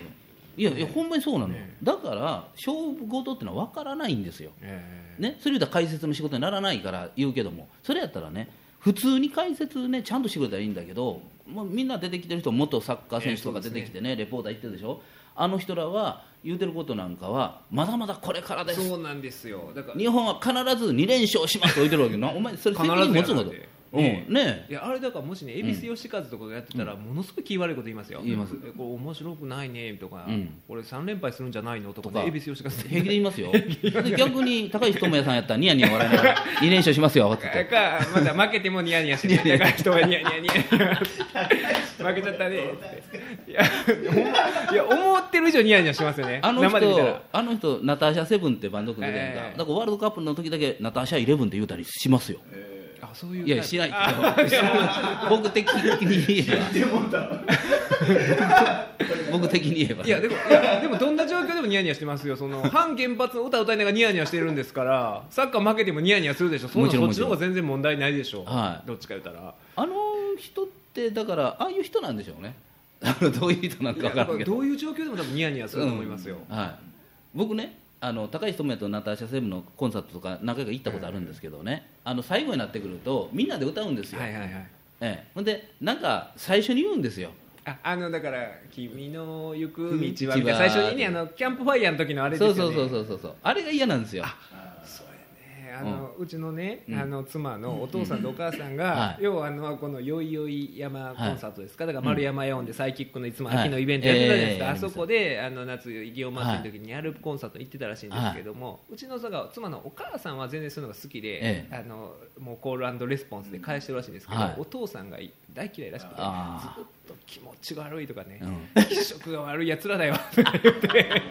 いやいやほんまにそうなの、ねだから勝負事ってのは分からないんですよ。えね、それ言うたら解説の仕事にならないから言うけども。それやったらね普通に解説ねちゃんとしてくれたらいいんだけど、もうみんな出てきてる人元サッカー選手とか出てきてね,、レポーター言ってるでしょ。あの人らは言うてることなんかはまだまだこれからです。そうなんですよだから日本は必ず2連勝しますと言ってるわけなお前それ責任持つのとねねいやあれだからもしね恵比寿義和とかがやってたら、ものすごい気悪いこと言いますよ。言います。えこれ面白くないねとか、うん。これ3連敗するんじゃないのとか恵比寿義和って。平気で言いますよ。で 逆に高石智也さんやったらニヤニヤ笑いながら2連勝しますよって。言ってかまだ負けてもニヤニヤしてねだから人がニヤニヤニヤニヤ負けちゃったね。っ ていやいや思ってる以上ニヤニヤしますよね。あの生で見た人ら、あの人、ナターシャセブンってバンド組んでるやんか、ええ。だからワールドカップの時だけナターシャイレブンって言うたりしますよ。あそういういや、しないけど、僕的に言えば、僕的に言えば、いやでもいやでもどんな状況でもニヤニヤしてますよ。その反原発の歌を歌いながらニヤニヤしてるんですからサッカー負けてもニヤニヤするでしょ。そんなもちろんそっちの方が全然問題ないでしょ、はい。どっちか言ったら。あの人って、だから、ああいう人なんでしょうね、あ のどういう人なんか分からんけど、どういう状況でも多分ニヤニヤすると思いますよ、うん。はい、僕ね、あの高石智也とナターシャセブンのコンサートとか、何回か行ったことあるんですけどね、あの最後になってくると、みんなで歌うんですよ。はいはいはい。ええ、ほんで、なんか最初に言うんですよ。ああのだから「君の行く道は」みたいな。最初にねあのキャンプファイヤーの時のあれですよね。そうそうそうそうそう。そうあれが嫌なんですよあの、うちのね、うん。あの妻のお父さんとお母さんが、はい。要はあのこのよいよい山コンサートですか、だから丸山4でサイキックのいつもはい秋のイベントやってたじゃないですか、ええあそこであの夏祇園祭りの時にやるコンサート行ってたらしいんですけども、うちの妻のお母さんは全然そういうのが好きで、ええ。あのもうコールレスポンスで返してるらしいんですけど、はい。お父さんが大嫌いらしくてずっあと気持ちが悪いとかね、うん。気色が悪いやつらだよって言って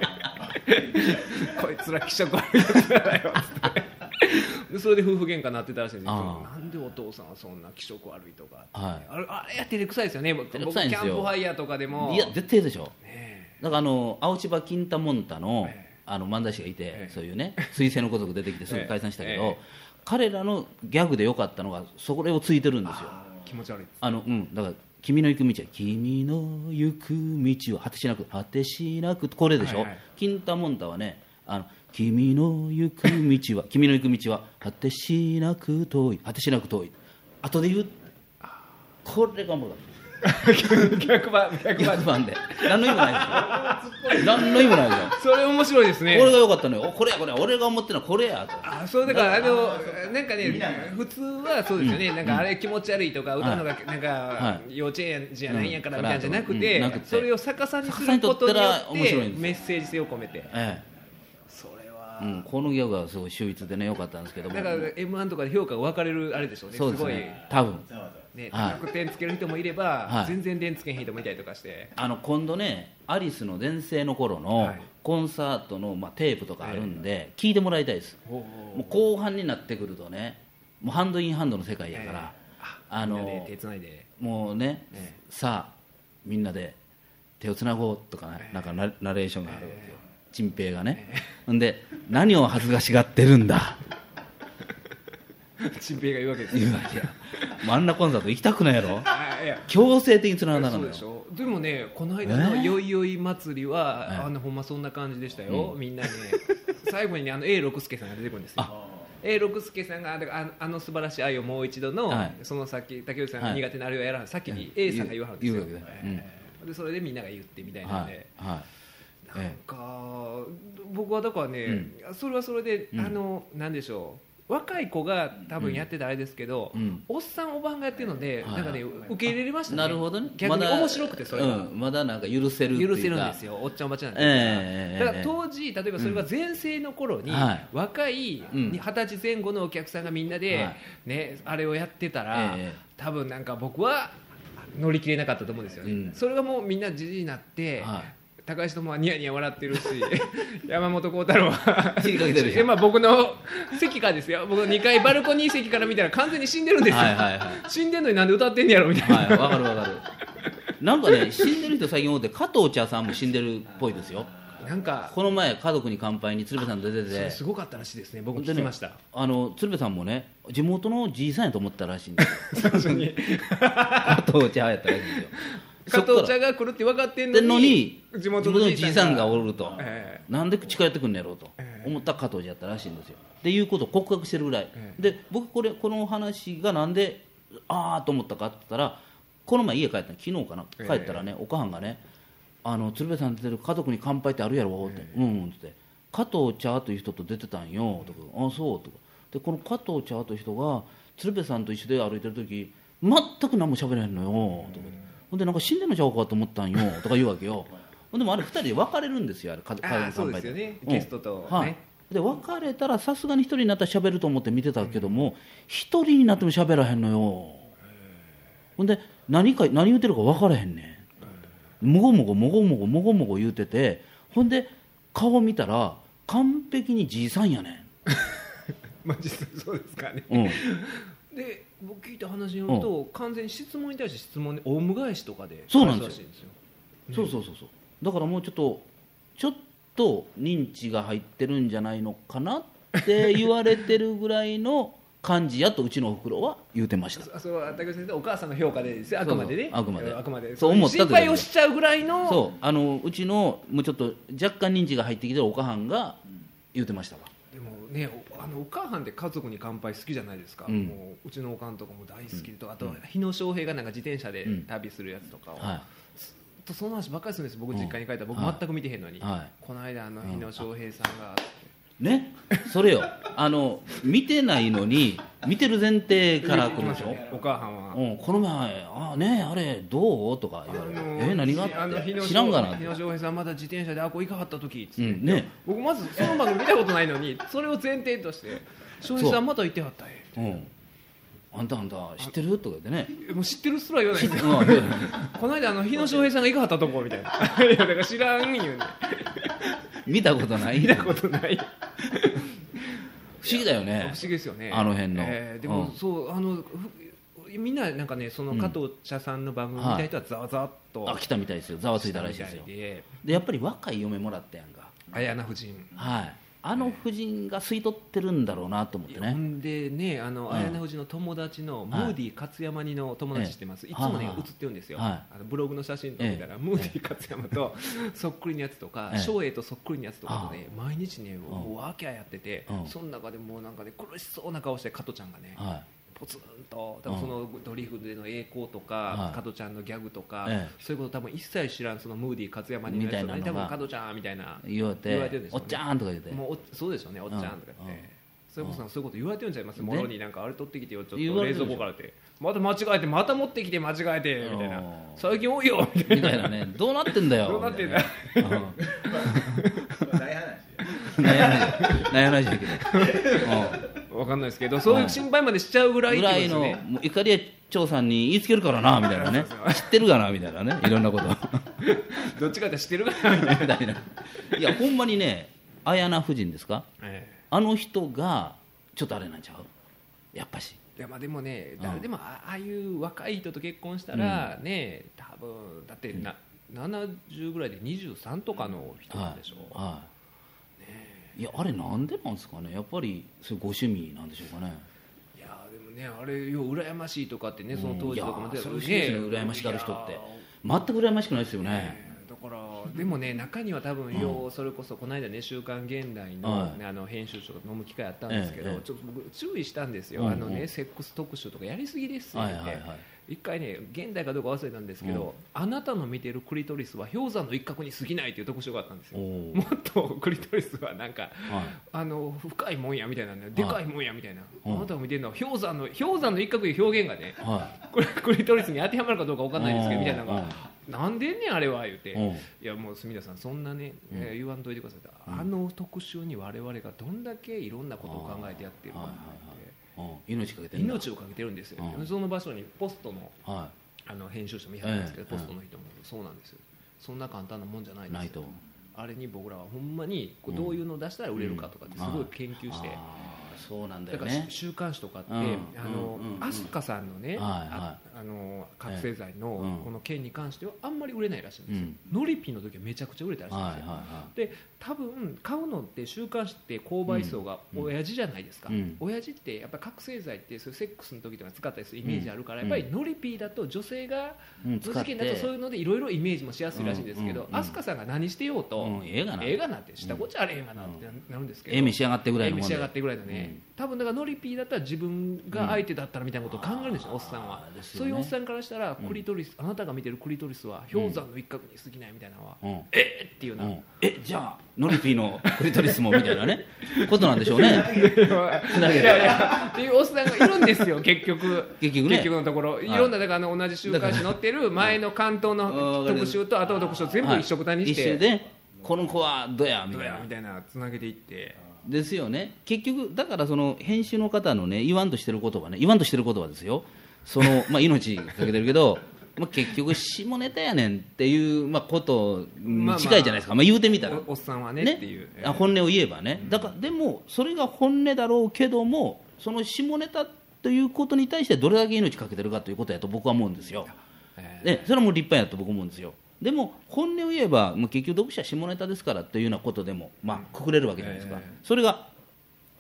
こいつら気色悪いやつらだよって。でそれで夫婦喧嘩になってたらしいんですけどなんでお父さんはそんな気色悪いとか、はい。あれあれやって照れくさいですよね。僕キャンプファイヤーとかでも。いや絶対でしょ。ねだからあの青千葉金太モンタのええ。あの漫才師がいて、ええ。そういうね 彗星のごとく出てきてすぐ解散したけど、ええ。彼らのギャグで良かったのがそれをついてるんですよ。え気持ち悪いあのうんだから君の行く道は君の行く道は果てしなく果てしなくこれでしょ、はいはい。金太モンタはねあの君の行く道は君の行く道は果てしなく遠い。果てしなく遠い。後で言う。これがもう逆版逆版。逆版で。何の意味もないですよ。何の意味もないですよ。それ面白いですね。これが良かったのよ。おこれやこれや。俺が思ってるのはこれや。とあそうだからあのなんかね普通はそうですよね、なんかあれ気持ち悪いとか歌うのがなんかは幼稚園じゃないんやからうん。みたいなんじゃなくうん。て,、なくて。それを逆さにすることによってメッセージ性を込めて。ええうん、このギャグはすごい秀逸でね良かったんですけども。だから m 1とかで評価が分かれるあれでしょうね。そうですごい。ね多分。ねはい。点つける人もいれば、はい。全然点つけへん人もいたりとかして。あの今度ねアリスの全盛の頃のはい。コンサートの、まあ、テープとかあるんで、聞いてもらいたいです。もう後半になってくるとねもうハンドインハンドの世界やから、あので手つないで。もうね、えさあみんなで手をつなごうとかね、なんかナナレーションがあるわけよ陳平がね、ほんで何を恥ずかしがってるんだ。陳平が言うわけです言うわけや。もうあんなコンサート行きたくないやろ。あいや。強制的につながらなそうでしょ。でもねこの間のえ？よいよい祭りは、ええ。あのほんまそんな感じでしたよ、みんなね。最後にねあの A 六輔さんが出てくるんですよ。A 六輔さんがだからあのあの素晴らしい愛をもう一度の、はい。その先竹内さんがはい。苦手なあれをやらん。先にはい。A さんが言わはるんですよ、言う言うわけだええでそれでみんなが言ってみたいなんで、はい。はいなんえか僕はだからね、それはそれで、うん。あのなんでしょう若い子が多分やってたあれですけど、うん。おっさんおばんがやってるので、はい。なんかね受け入れれましたね。なるほどね。逆に面白くてそれが、うん、まだなんか許せる許せるんですよ。おっちゃんおばちゃんなんで、ええだから当時例えばそれが全盛の頃に、はい。若いうん。二十歳前後のお客さんがみんなで、はい。ね、あれをやってたら、ええ。多分なんか僕は乗り切れなかったと思うんですよね、うん。それがもうみんなじじいになって、はい高橋智はニヤニヤ笑ってるし 山本幸太郎は。死にかけてるじゃん。えまあ僕の 席からですよ。僕の2階バルコニー席から見たら完全に死んでるんですよ、はいはいはい。死んでんのになんで歌ってんねやろみたいな、はいわかるわかる。なんかね死んでる人最近多くて加藤茶さんも死んでるっぽいですよ。なんかこの前家族に乾杯に鶴瓶さん出てて。すごかったらしいですね僕聞きました、あの鶴瓶さんもね地元のじいさんやと思ったらしいんですよ。加藤茶やったらしいんですよ加藤茶が来るって分かってんののにに地元のじいさんが。おるると、えなんで近寄ってくんねやろうと。ええ。思った加藤茶やったらしいんですよ。っていうことを告白してるぐらい、えで僕これこの話がなんでああと思ったかって言ったらこの前家帰ったの昨日かな。ええ。帰ったらね、おかはんがね「あの鶴瓶さん出てる家族に乾杯ってあるやろ」って「うんうん」って「加藤茶という人と出てたんよ」とか「あそう」とか。でこの加藤茶という人が鶴瓶さんと一緒で歩いてる時全く何も喋れへんのよ。とかほんでなんか死んでんのちゃうかと思ったんよ とか言うわけよ。でもあれ二人で別れるんですよあれ家族乾杯ってそうですよね。うんゲストとね、はい、で別れたらさすがに一人になったら喋ると思って見てたけども一、人になっても喋らへんのよ。ほんで何か何言うてるか分からへんねん。もごもごもごもごもごもご言うててほんで顔見たら完璧にじいさんやね まあ実際そうですからね。ん、うん、で僕聞いた話によると、完全に質問に対して質問でオウム返しとかでそうなんですよ。返らしいんですよ。そうそうそうそう。だからもうちょっとちょっと認知が入ってるんじゃないのかなって言われてるぐらいの感じやとうちのおふくろは言うてました。そそう竹内先生お母さんの評価でですよあくまでねそう。そうあくまであくまでそう思ったという心配をしちゃうぐらいのそう。あのうちのもうちょっと若干認知が入ってきてるおかはんが言うてましたわねおあのお母さんって家族に乾杯好きじゃないですか、うん。もううちのおかんとかも大好きと、あと日野翔平がなんか自転車でうん。旅するやつとかを、はずっとその話ばっかりするんです僕うん実家に帰ったら。僕はい。全く見てへんのに、はい。この間あのうん。日野翔平さんが、ね。それよ。あの見てないのに見てる前提から来るでしょ、お母さんは。うん、この前「あねあれどう?」とか言われて。え何が?」あの日野って知らんがな」日野翔平さんまだ自転車であこ行かはった時。っつって、うんね僕まずその番組見たことないのにそれを前提として翔平さんまだ行ってはったえう。ん。あんたあんた知ってる？とか言ってね。もう知ってるすら言わない。ですようん。この間あの日野翔平さんが行かはったとこみたいな。いやだから知らん言うね見たことない。見たことない。不思議だよ不ね思議ですよね。あの辺の。えーでも、うん。そうあのふみんななんかねその加藤茶さんの番組見た人はざわざわっとあ来たみたいですよ。ざわついたらしいですよ。でやっぱり若い嫁もらったやんか。綾菜夫人。はいあの夫人が吸い取ってるんだろうなと思ってね。でねあの、うん。綾菜夫人の友達のムーディー勝山にの友達知ってます、ええいつもね、映ってるんですよ、はい。あのブログの写真とか見たら、ムーディー勝山とそっくりのやつとかええ。翔英とそっくりのやつとかとね毎日ねうん。ワーキャーやってて、うん。その中でもうなんかね苦しそうな顔して加トちゃんがね、はポツンと多分そのドリフでの栄光とか、はい。加トちゃんのギャグとか、ええ。そういうこと多分一切知らんそのムーディー勝山にみたいなのが。多分加トちゃんみたいない言われてるでしょうね。おっちゃんとか言って。もうおそうでしょうねおっちゃんとかって、うん。うん。それこそそういうこと言われてるんちゃいます？ね。ものになんかあれ取ってきてよちょっと冷蔵庫からって。また間違えてまた持ってきて間違えてみたいな。うん最近多いよみたいみたいなね。どうなってんだよどうなってんだ？みたいなうん。大話。悩ましい悩ましいけど。なわかんないですけどそういう心配までしちゃうぐらいぐらいの怒りや長さんに言いつけるからなみたいなね。知ってるかなみたいなね。いろんなこと。どっちかって知ってるかなみたいな、いやほんまにね綾菜夫人ですか？えあの人がちょっとあれなんちゃう？やっぱし。えいやまあでもねうん。誰でもあああいう若い人と結婚したらね多分だってな70ぐらいで23とかの人なんでしょう、はい、はい、いやあれなんでなんですかね？やっぱりそういうご趣味なんでしょうかね？いやでもねあれよう羨ましいとかってねその当時とかもいやーそういう人ねですね羨ましがる人って。全く羨ましくないですよね。ねだからでもね中には多分ようそれこそこの間ね「週刊現代の,、はい。ねあの編集長と飲む機会あったんですけど、ええちょっと僕注意したんですよ、うんうんあのねセックス特集とかやりすぎですよって、はいはいはい一回ね現代かどうか忘れたんですけど、あなたの見てるクリトリスは氷山の一角に過ぎないという特集があったんですよ。もっとクリトリスはなんかはい。あの深いもんやみたいなねでかいもんやみたいな、うん。あなたが見てるのは氷山の氷山の一角いう表現がねはこれクリトリスに当てはまるかどうかわかんないんですけどみたいなのがうん。なんでんねんあれは言うて。うん。いやもう住田さんそんなね、うん。えー言わんといてくださいと、うん。あの特集に我々がどんだけいろんなことを考えてやってるか。って、うん命かけて命をかけてるんですよ、うん。その場所にポストのはあの編集者もいはるんですけど、ええポストの人もそうなんですよ。そんな簡単なもんじゃないんです。よあれに僕らはほんまにこうどういうのを出したら売れるかとかってすごい研究して、そうなんだだからよね週刊誌とかって、うん。あの飛鳥さんのね、あの覚醒剤うん。のこの件に関してはあんまり売れないらしいんですよ、ノリピーの時はめちゃくちゃ売れたらしいんですよ、はいはいはで多分買うのって週刊誌って購買層がうん。親父じゃないですか、うん。親父ってやっぱ覚醒剤ってそういうセックスの時とか使ったりするイメージあるから、うん。やっぱりノリピーだと女性がうんの事件だとそういうのでいろいろイメージもしやすいらしいんですけど、うん。うんうん飛鳥さんが何してようと、うん。ええがな。映画なんてしたこっちゃあれへんがなってなるんですけど、ええ召し上がってぐらいのもんで。ええ召し上がってぐらいのね、多分だからノリピーだったら自分が相手だったらみたいなことを考えるんですよ、おっさんは。そういうおっさんからしたらクリトリス、あなたが見てるクリトリスは氷山の一角に過ぎないみたいなのは、うん。え？っっていうな、うん。えじゃあノリピーのクリトリスもみたいなねことなんでしょうね。いやいや。っていうおっさんがいるんですよ 結局。結局ね。のところ。い。ろんなだからあの同じ週刊誌載ってる前の関東の特集と後の特集を全部一緒くたにして、はい一緒でこの子はどやみたいな。みたいなつなげていって。ですよね。結局だからその編集の方のね言わんとしてる言葉ね。言わんとしてる言葉ですよそのまあ命かけてるけどまあ結局下ネタやねんっていうまあことに近いじゃないですか、まあ、言うてみたら。おおっさんはねっていう、あ本音を言えばね、だからでもそれが本音だろうけどもその下ネタということに対してどれだけ命かけてるかということやと僕は思うんですよ、えー。でそれはもう立派やと僕思うんですよ。でも本音を言えばもう結局読者は下ネタですからというようなことでもまあくくれるわけじゃないですか、ええそれが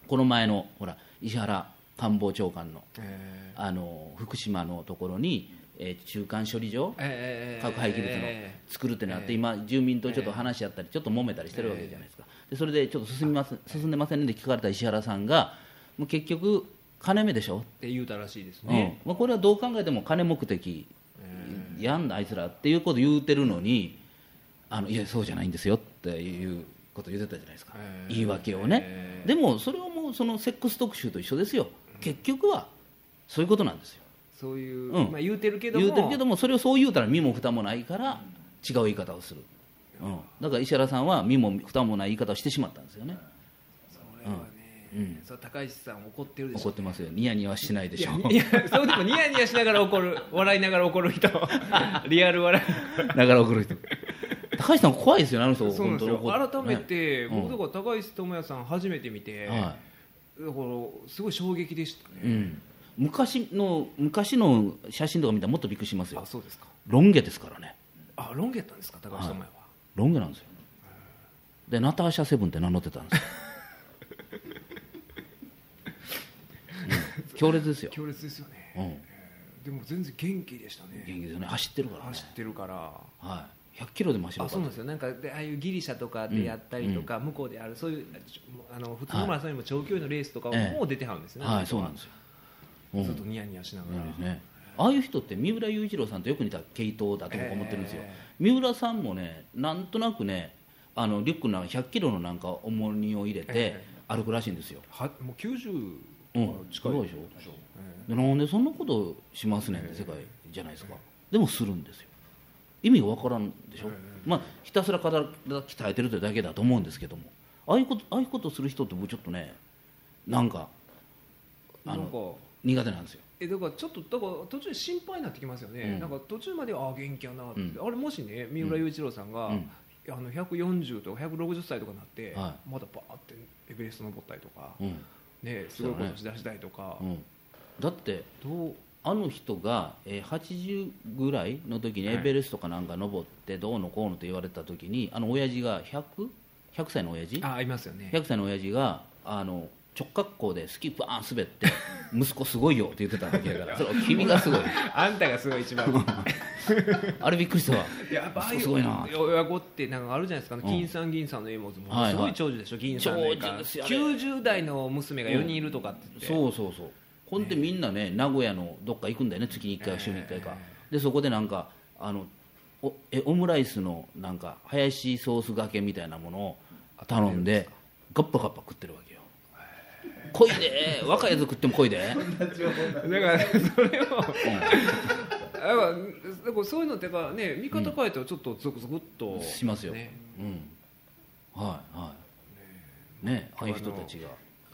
この前のほら石原官房長官のえあの福島のところに、えー中間処理場ーえー核廃棄物のえ作るってなって、ええ今、住民とちょっと話し合ったり、ちょっと揉めたりしてるわけじゃないですか、でそれでちょっと進みません進んでませんね。って聞かれた石原さんが、もう結局、金目でしょ、ーって言うたらしいですうん。ね、まあ、これはどう考えても金目的やんだ、あいつらっていうこと言うてるのに、あのいや、そうじゃないんですよっていうこと言ってたじゃないですか、言い訳をね、でもそれはもうそのセックス特集と一緒ですよ。結局はそういうことなんですよ。そういう、うん。まあ、言うてるけども。言うてるけどもそれをそう言うたら身も蓋もないから違う言い方をする、うん、だから石原さんは身も蓋もない言い方をしてしまったんですよね。それはね、うん。そう高石さん怒ってるでしょ。怒ってますよ。ニヤニヤはしないでしょ。いやいやそうでもニヤニヤしながら怒る笑いながら怒る人。リアル笑い。だから怒る人。高橋さん怖いですよねあの人そうなんですよ。改めて、うん。僕だから高石智也さん初めて見て、はだからすごい衝撃でしたね、い、うん、昔の昔の写真とか見たらもっとびっくりしますよ。あそうですか。ロン毛ですからね。あロン毛やったんですか高橋智也は、ロン毛なんですよ。でナターシャセブンって名乗ってたんですよ、うん。強烈ですよ、強烈ですよね、うん。でも全然元気でしたね。元気ですよね。走ってるからね。走ってるから。はい、100キロでも走るそうなんですよ。なんかでああいうギリシャとかでやったりとか、向こうであるそういうあの普通のマラソンよりも長距離のレースとかええ。もう出てはるんですね、はいそうなんですよ、うんずっとニヤニヤしながら、そうですね。ああいう人って三浦雄一郎さんとよく似た系統だと僕は思ってるんですよ、え三浦さんもねなんとなくねあのリュックの100キロのなんか重荷を入れてえ歩くらしいんですよ、はもう90うん。近い。すごいでしょ？でなんでそんなことしますねんって世界じゃないですか、でもするんですよ。意味がわからんでしょ、まあひたすら体鍛えてるというだけだと思うんですけども。ああいうことああいうことする人って僕ちょっとねなんかあの苦手なんですよ。えだからちょっとだから途中で心配になってきますよね、うん。なんか途中まではあ元気やなって、うん。あれもしね三浦雄一郎さんが、うん。あの140とか160歳とかになって、はまだバーってエベレスト登ったりとか、うん。ね、すごいことしだしたりとか、うん、だってどう？あの人が、えー80ぐらいの時にエベレストかなんか登ってどうのこうのと言われた時にあの親父が 100, 100歳の親父？あいますよね。100歳の親父があの直角行でスキーバーン滑って息子すごいよって言ってたわけだから。そ君がすごい。あんたがすごい一番。あれびっくりしたわ。いややっぱああいうすごいな。親子ってなんかあるじゃないですか、ん。金さん銀さんの絵も。すごい長寿でしょ、銀さんの絵が。長寿ですよね90代の娘が4人いるとかって言って、そうそうそう。ほんでみんなね名古屋のどっか行くんだよね月に1回週に1回か、でそこでなんかあのおえオムライスのなんかハヤシソースがけみたいなものを頼んでガッパガッパ食ってるわけよ濃いで。若いやつ食っても濃いで、だからそれをだからだからそういうのってやっぱね見方変えたらちょっとゾクゾクっと、しますよ、ねうんはいはいねああいう人たちが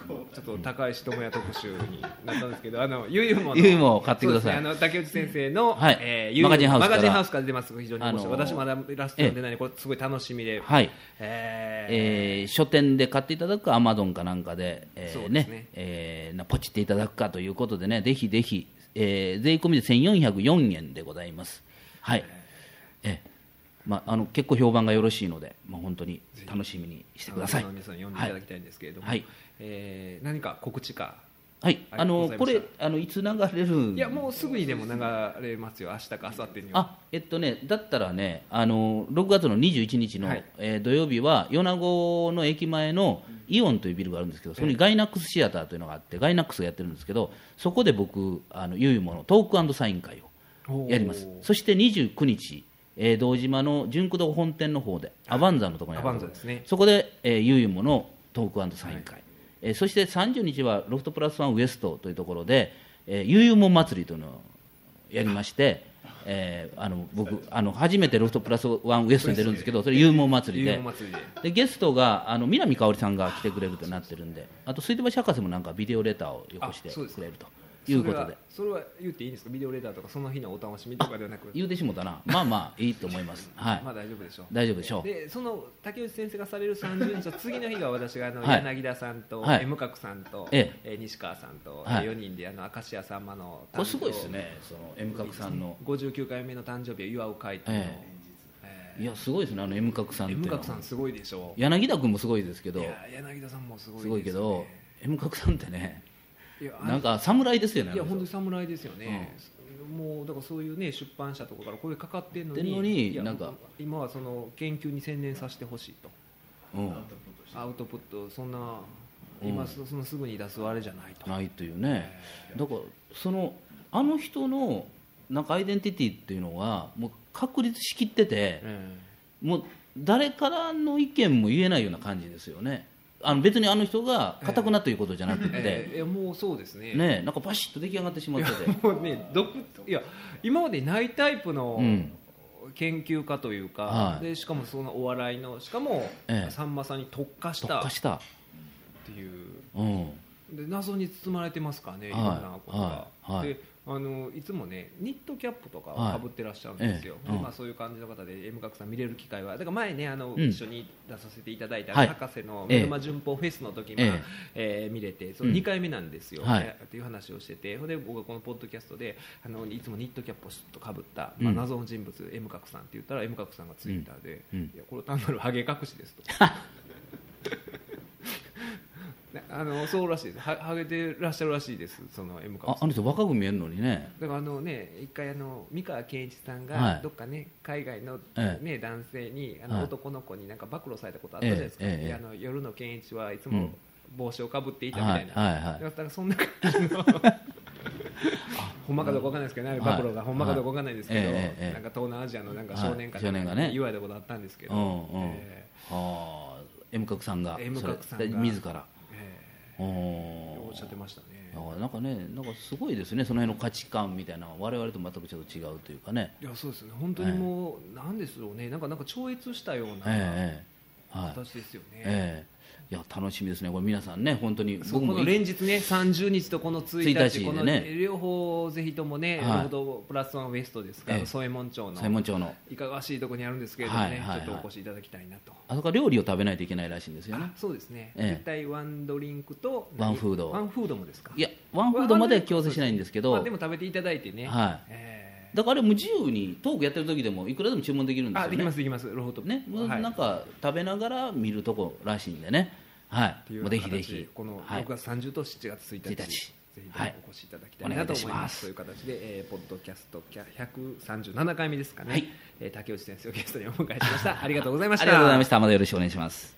ちょっと高橋智也特集になったんですけどあのゆいものゆいも買ってください。ねあの竹内先生の、はい。えーマガジンハウスから。マガジンハウスから出ます。非常に面白い、あのー私まだラストでないこれすごい楽しみで、はい。ええー書店で買っていただくかアマゾンかなんかで,、えーそうね。ねえーなポチっていただくかということでねぜひぜひ、えー税込みで1404円でございます。はい、えーまあ、あの結構評判がよろしいので、まあ、本当に楽しみにしてください。皆さん読んでいただきたいんですけれども、はいえー何か告知か？はい、あのこれあのいつ流れるいやもうすぐにでも流れますよ明日か明後日には。あえっとねだったらねあの6月の21日の、はい。えー土曜日は米子の駅前のイオンというビルがあるんですけどそこにガイナックスシアターというのがあってガイナックスがやってるんですけどそこで僕あのゆいものトークサイン会をやります。そして29日、えー堂島の純駆動本店の方でアバンザのところにある。アバンザですね。そこで、えー、ゆいものトークサイン会、えーそして30日はロフトプラスワンウエストというところで、えー、ゆいもん祭りというのをやりまして、えーあの僕あの初めてロフトプラスワンウエストに出るんですけどそれゆいもん祭りで。で。でゲストがあの南香織さんが来てくれるとなってるんであと水道橋博士もなんかビデオレターをよこしてくれるということで。それは言っていいんですか？ビデオレーターとかその日のお楽しみとかではなく。言うてしもたな。まあまあいいと思います。はい、まあ大丈夫でしょう。大丈夫でしょう。でその竹内先生がされる30日は次の日が私があの、はい。柳田さんと、はい。M 角さんと、ええ。ー西川さんと、はい。えー4人であの明石家さんまのこれすごいですね。その M 角さんの。59回目の誕生日を祝う会っていうのを、えいやすごいですねあの M 角さんって M 角さんすごいでしょ柳田君もすごいですけど。いや柳田さんもすごいですすごいけど M 角さんってねなんか侍ですよねいや本当に侍ですよね、もうだからそういうね出版社とかから声かかってんのになんか。今はその研究に専念させてほしいと。うん。アウトプットそんなうん。今そそのすぐに出すあれじゃないと、ないというね。だからそのあの人のなんかアイデンティティっていうのはもう確立しきっててえもう誰からの意見も言えないような感じですよねあの別にあの人が硬くなということじゃなくて、えーいやもうそうですね。ねなんかバシッと出来上がってしまってて。もうね独いや今までないタイプのうん。研究家というか、はい。でしかもそのお笑いのしかも、ええ。さんまさんに特化した。っ特化した、ていう。うん、で謎に包まれてますからね、い。ろんはいなことが、はい。はい。であのいつもねニットキャップとかをはい。かぶってらっしゃるんですよ、ええ。うん。でまあ、そういう感じの方で M 角さん見れる機会はだから前ねあの、うん。一緒に出させていただいた、はい。博士のええ。メルマ順法フェスの時、ええ。まあえー見れてそのうん。2回目なんですよ、はい。えーっていう話をしててほんで僕がこのポッドキャストであのいつもニットキャップをすっとかぶった、まあ、うん謎の人物 M 角さんって言ったら M 角さんがツイッターで、うん。うん。いやこれ単なるハゲ隠しですと。ねあのそうらしいです。はハゲてらっしゃるらしいです。その M 角さん。ああの人若く見えるのにね。だからあのね一回あの三河健一さんはいがどっかね海外のええ。ね男性にあのはい。男の子になんか暴露されたことあったじゃないですか、ええええあの夜の健一はいつもうん。帽子をかぶっていたみはいたいな、はいはいだからそんな感じの。ほんまかどうかわかんないですけどね、暴露がほんまかどうかわかんないですけど、はい。ええええなんか東南アジアのなんかはい。少年か少年がね。言われたことあったんですけど、うんうん。えはあ M 角さんが M 角さんが。それ自ら。えおっしゃってましたねだからなんかねなんかすごいですねその辺の価値観みたいな我々と全くちょっと違うというかね。いやそうですね。本当にもう、なんですろうね。なんかなんか超越したような形ですよね、ええ。いや楽しみですね。これ皆さんね本当に。僕もの連日ね30日とこの1日1日でね。この両方ぜひともね、はい。ロードプラスワンウエストですから、ええ。添右衛門町のいかがわしいところにあるんですけれどもね、はいはいはいちょっとお越しいただきたいなと。あそこは料理を食べないといけないらしいんですよね。あそうですね、ええ。絶対ワンドリンクとワンフード。ワンフードもですか？いやワンフードまでは強制しないんですけど。まあ、でも食べていただいてね、はい。えだからあれも自由にトークやってる時でもいくらでも注文できるんですよね。えあできますできます。ロフト。ね、もうはい。なんか食べながら見るとこらしいんでね、はい、もうぜひぜひ、このはい。6月30と7月1日、1日。ぜひはいお越しいただきたいなと思います。ます。という形で、えーポッドキャスト137回目ですかね、はい。えー竹内先生をゲストにお迎えしました。ありがとうございました。ありがとうございました。またよろしくお願いします。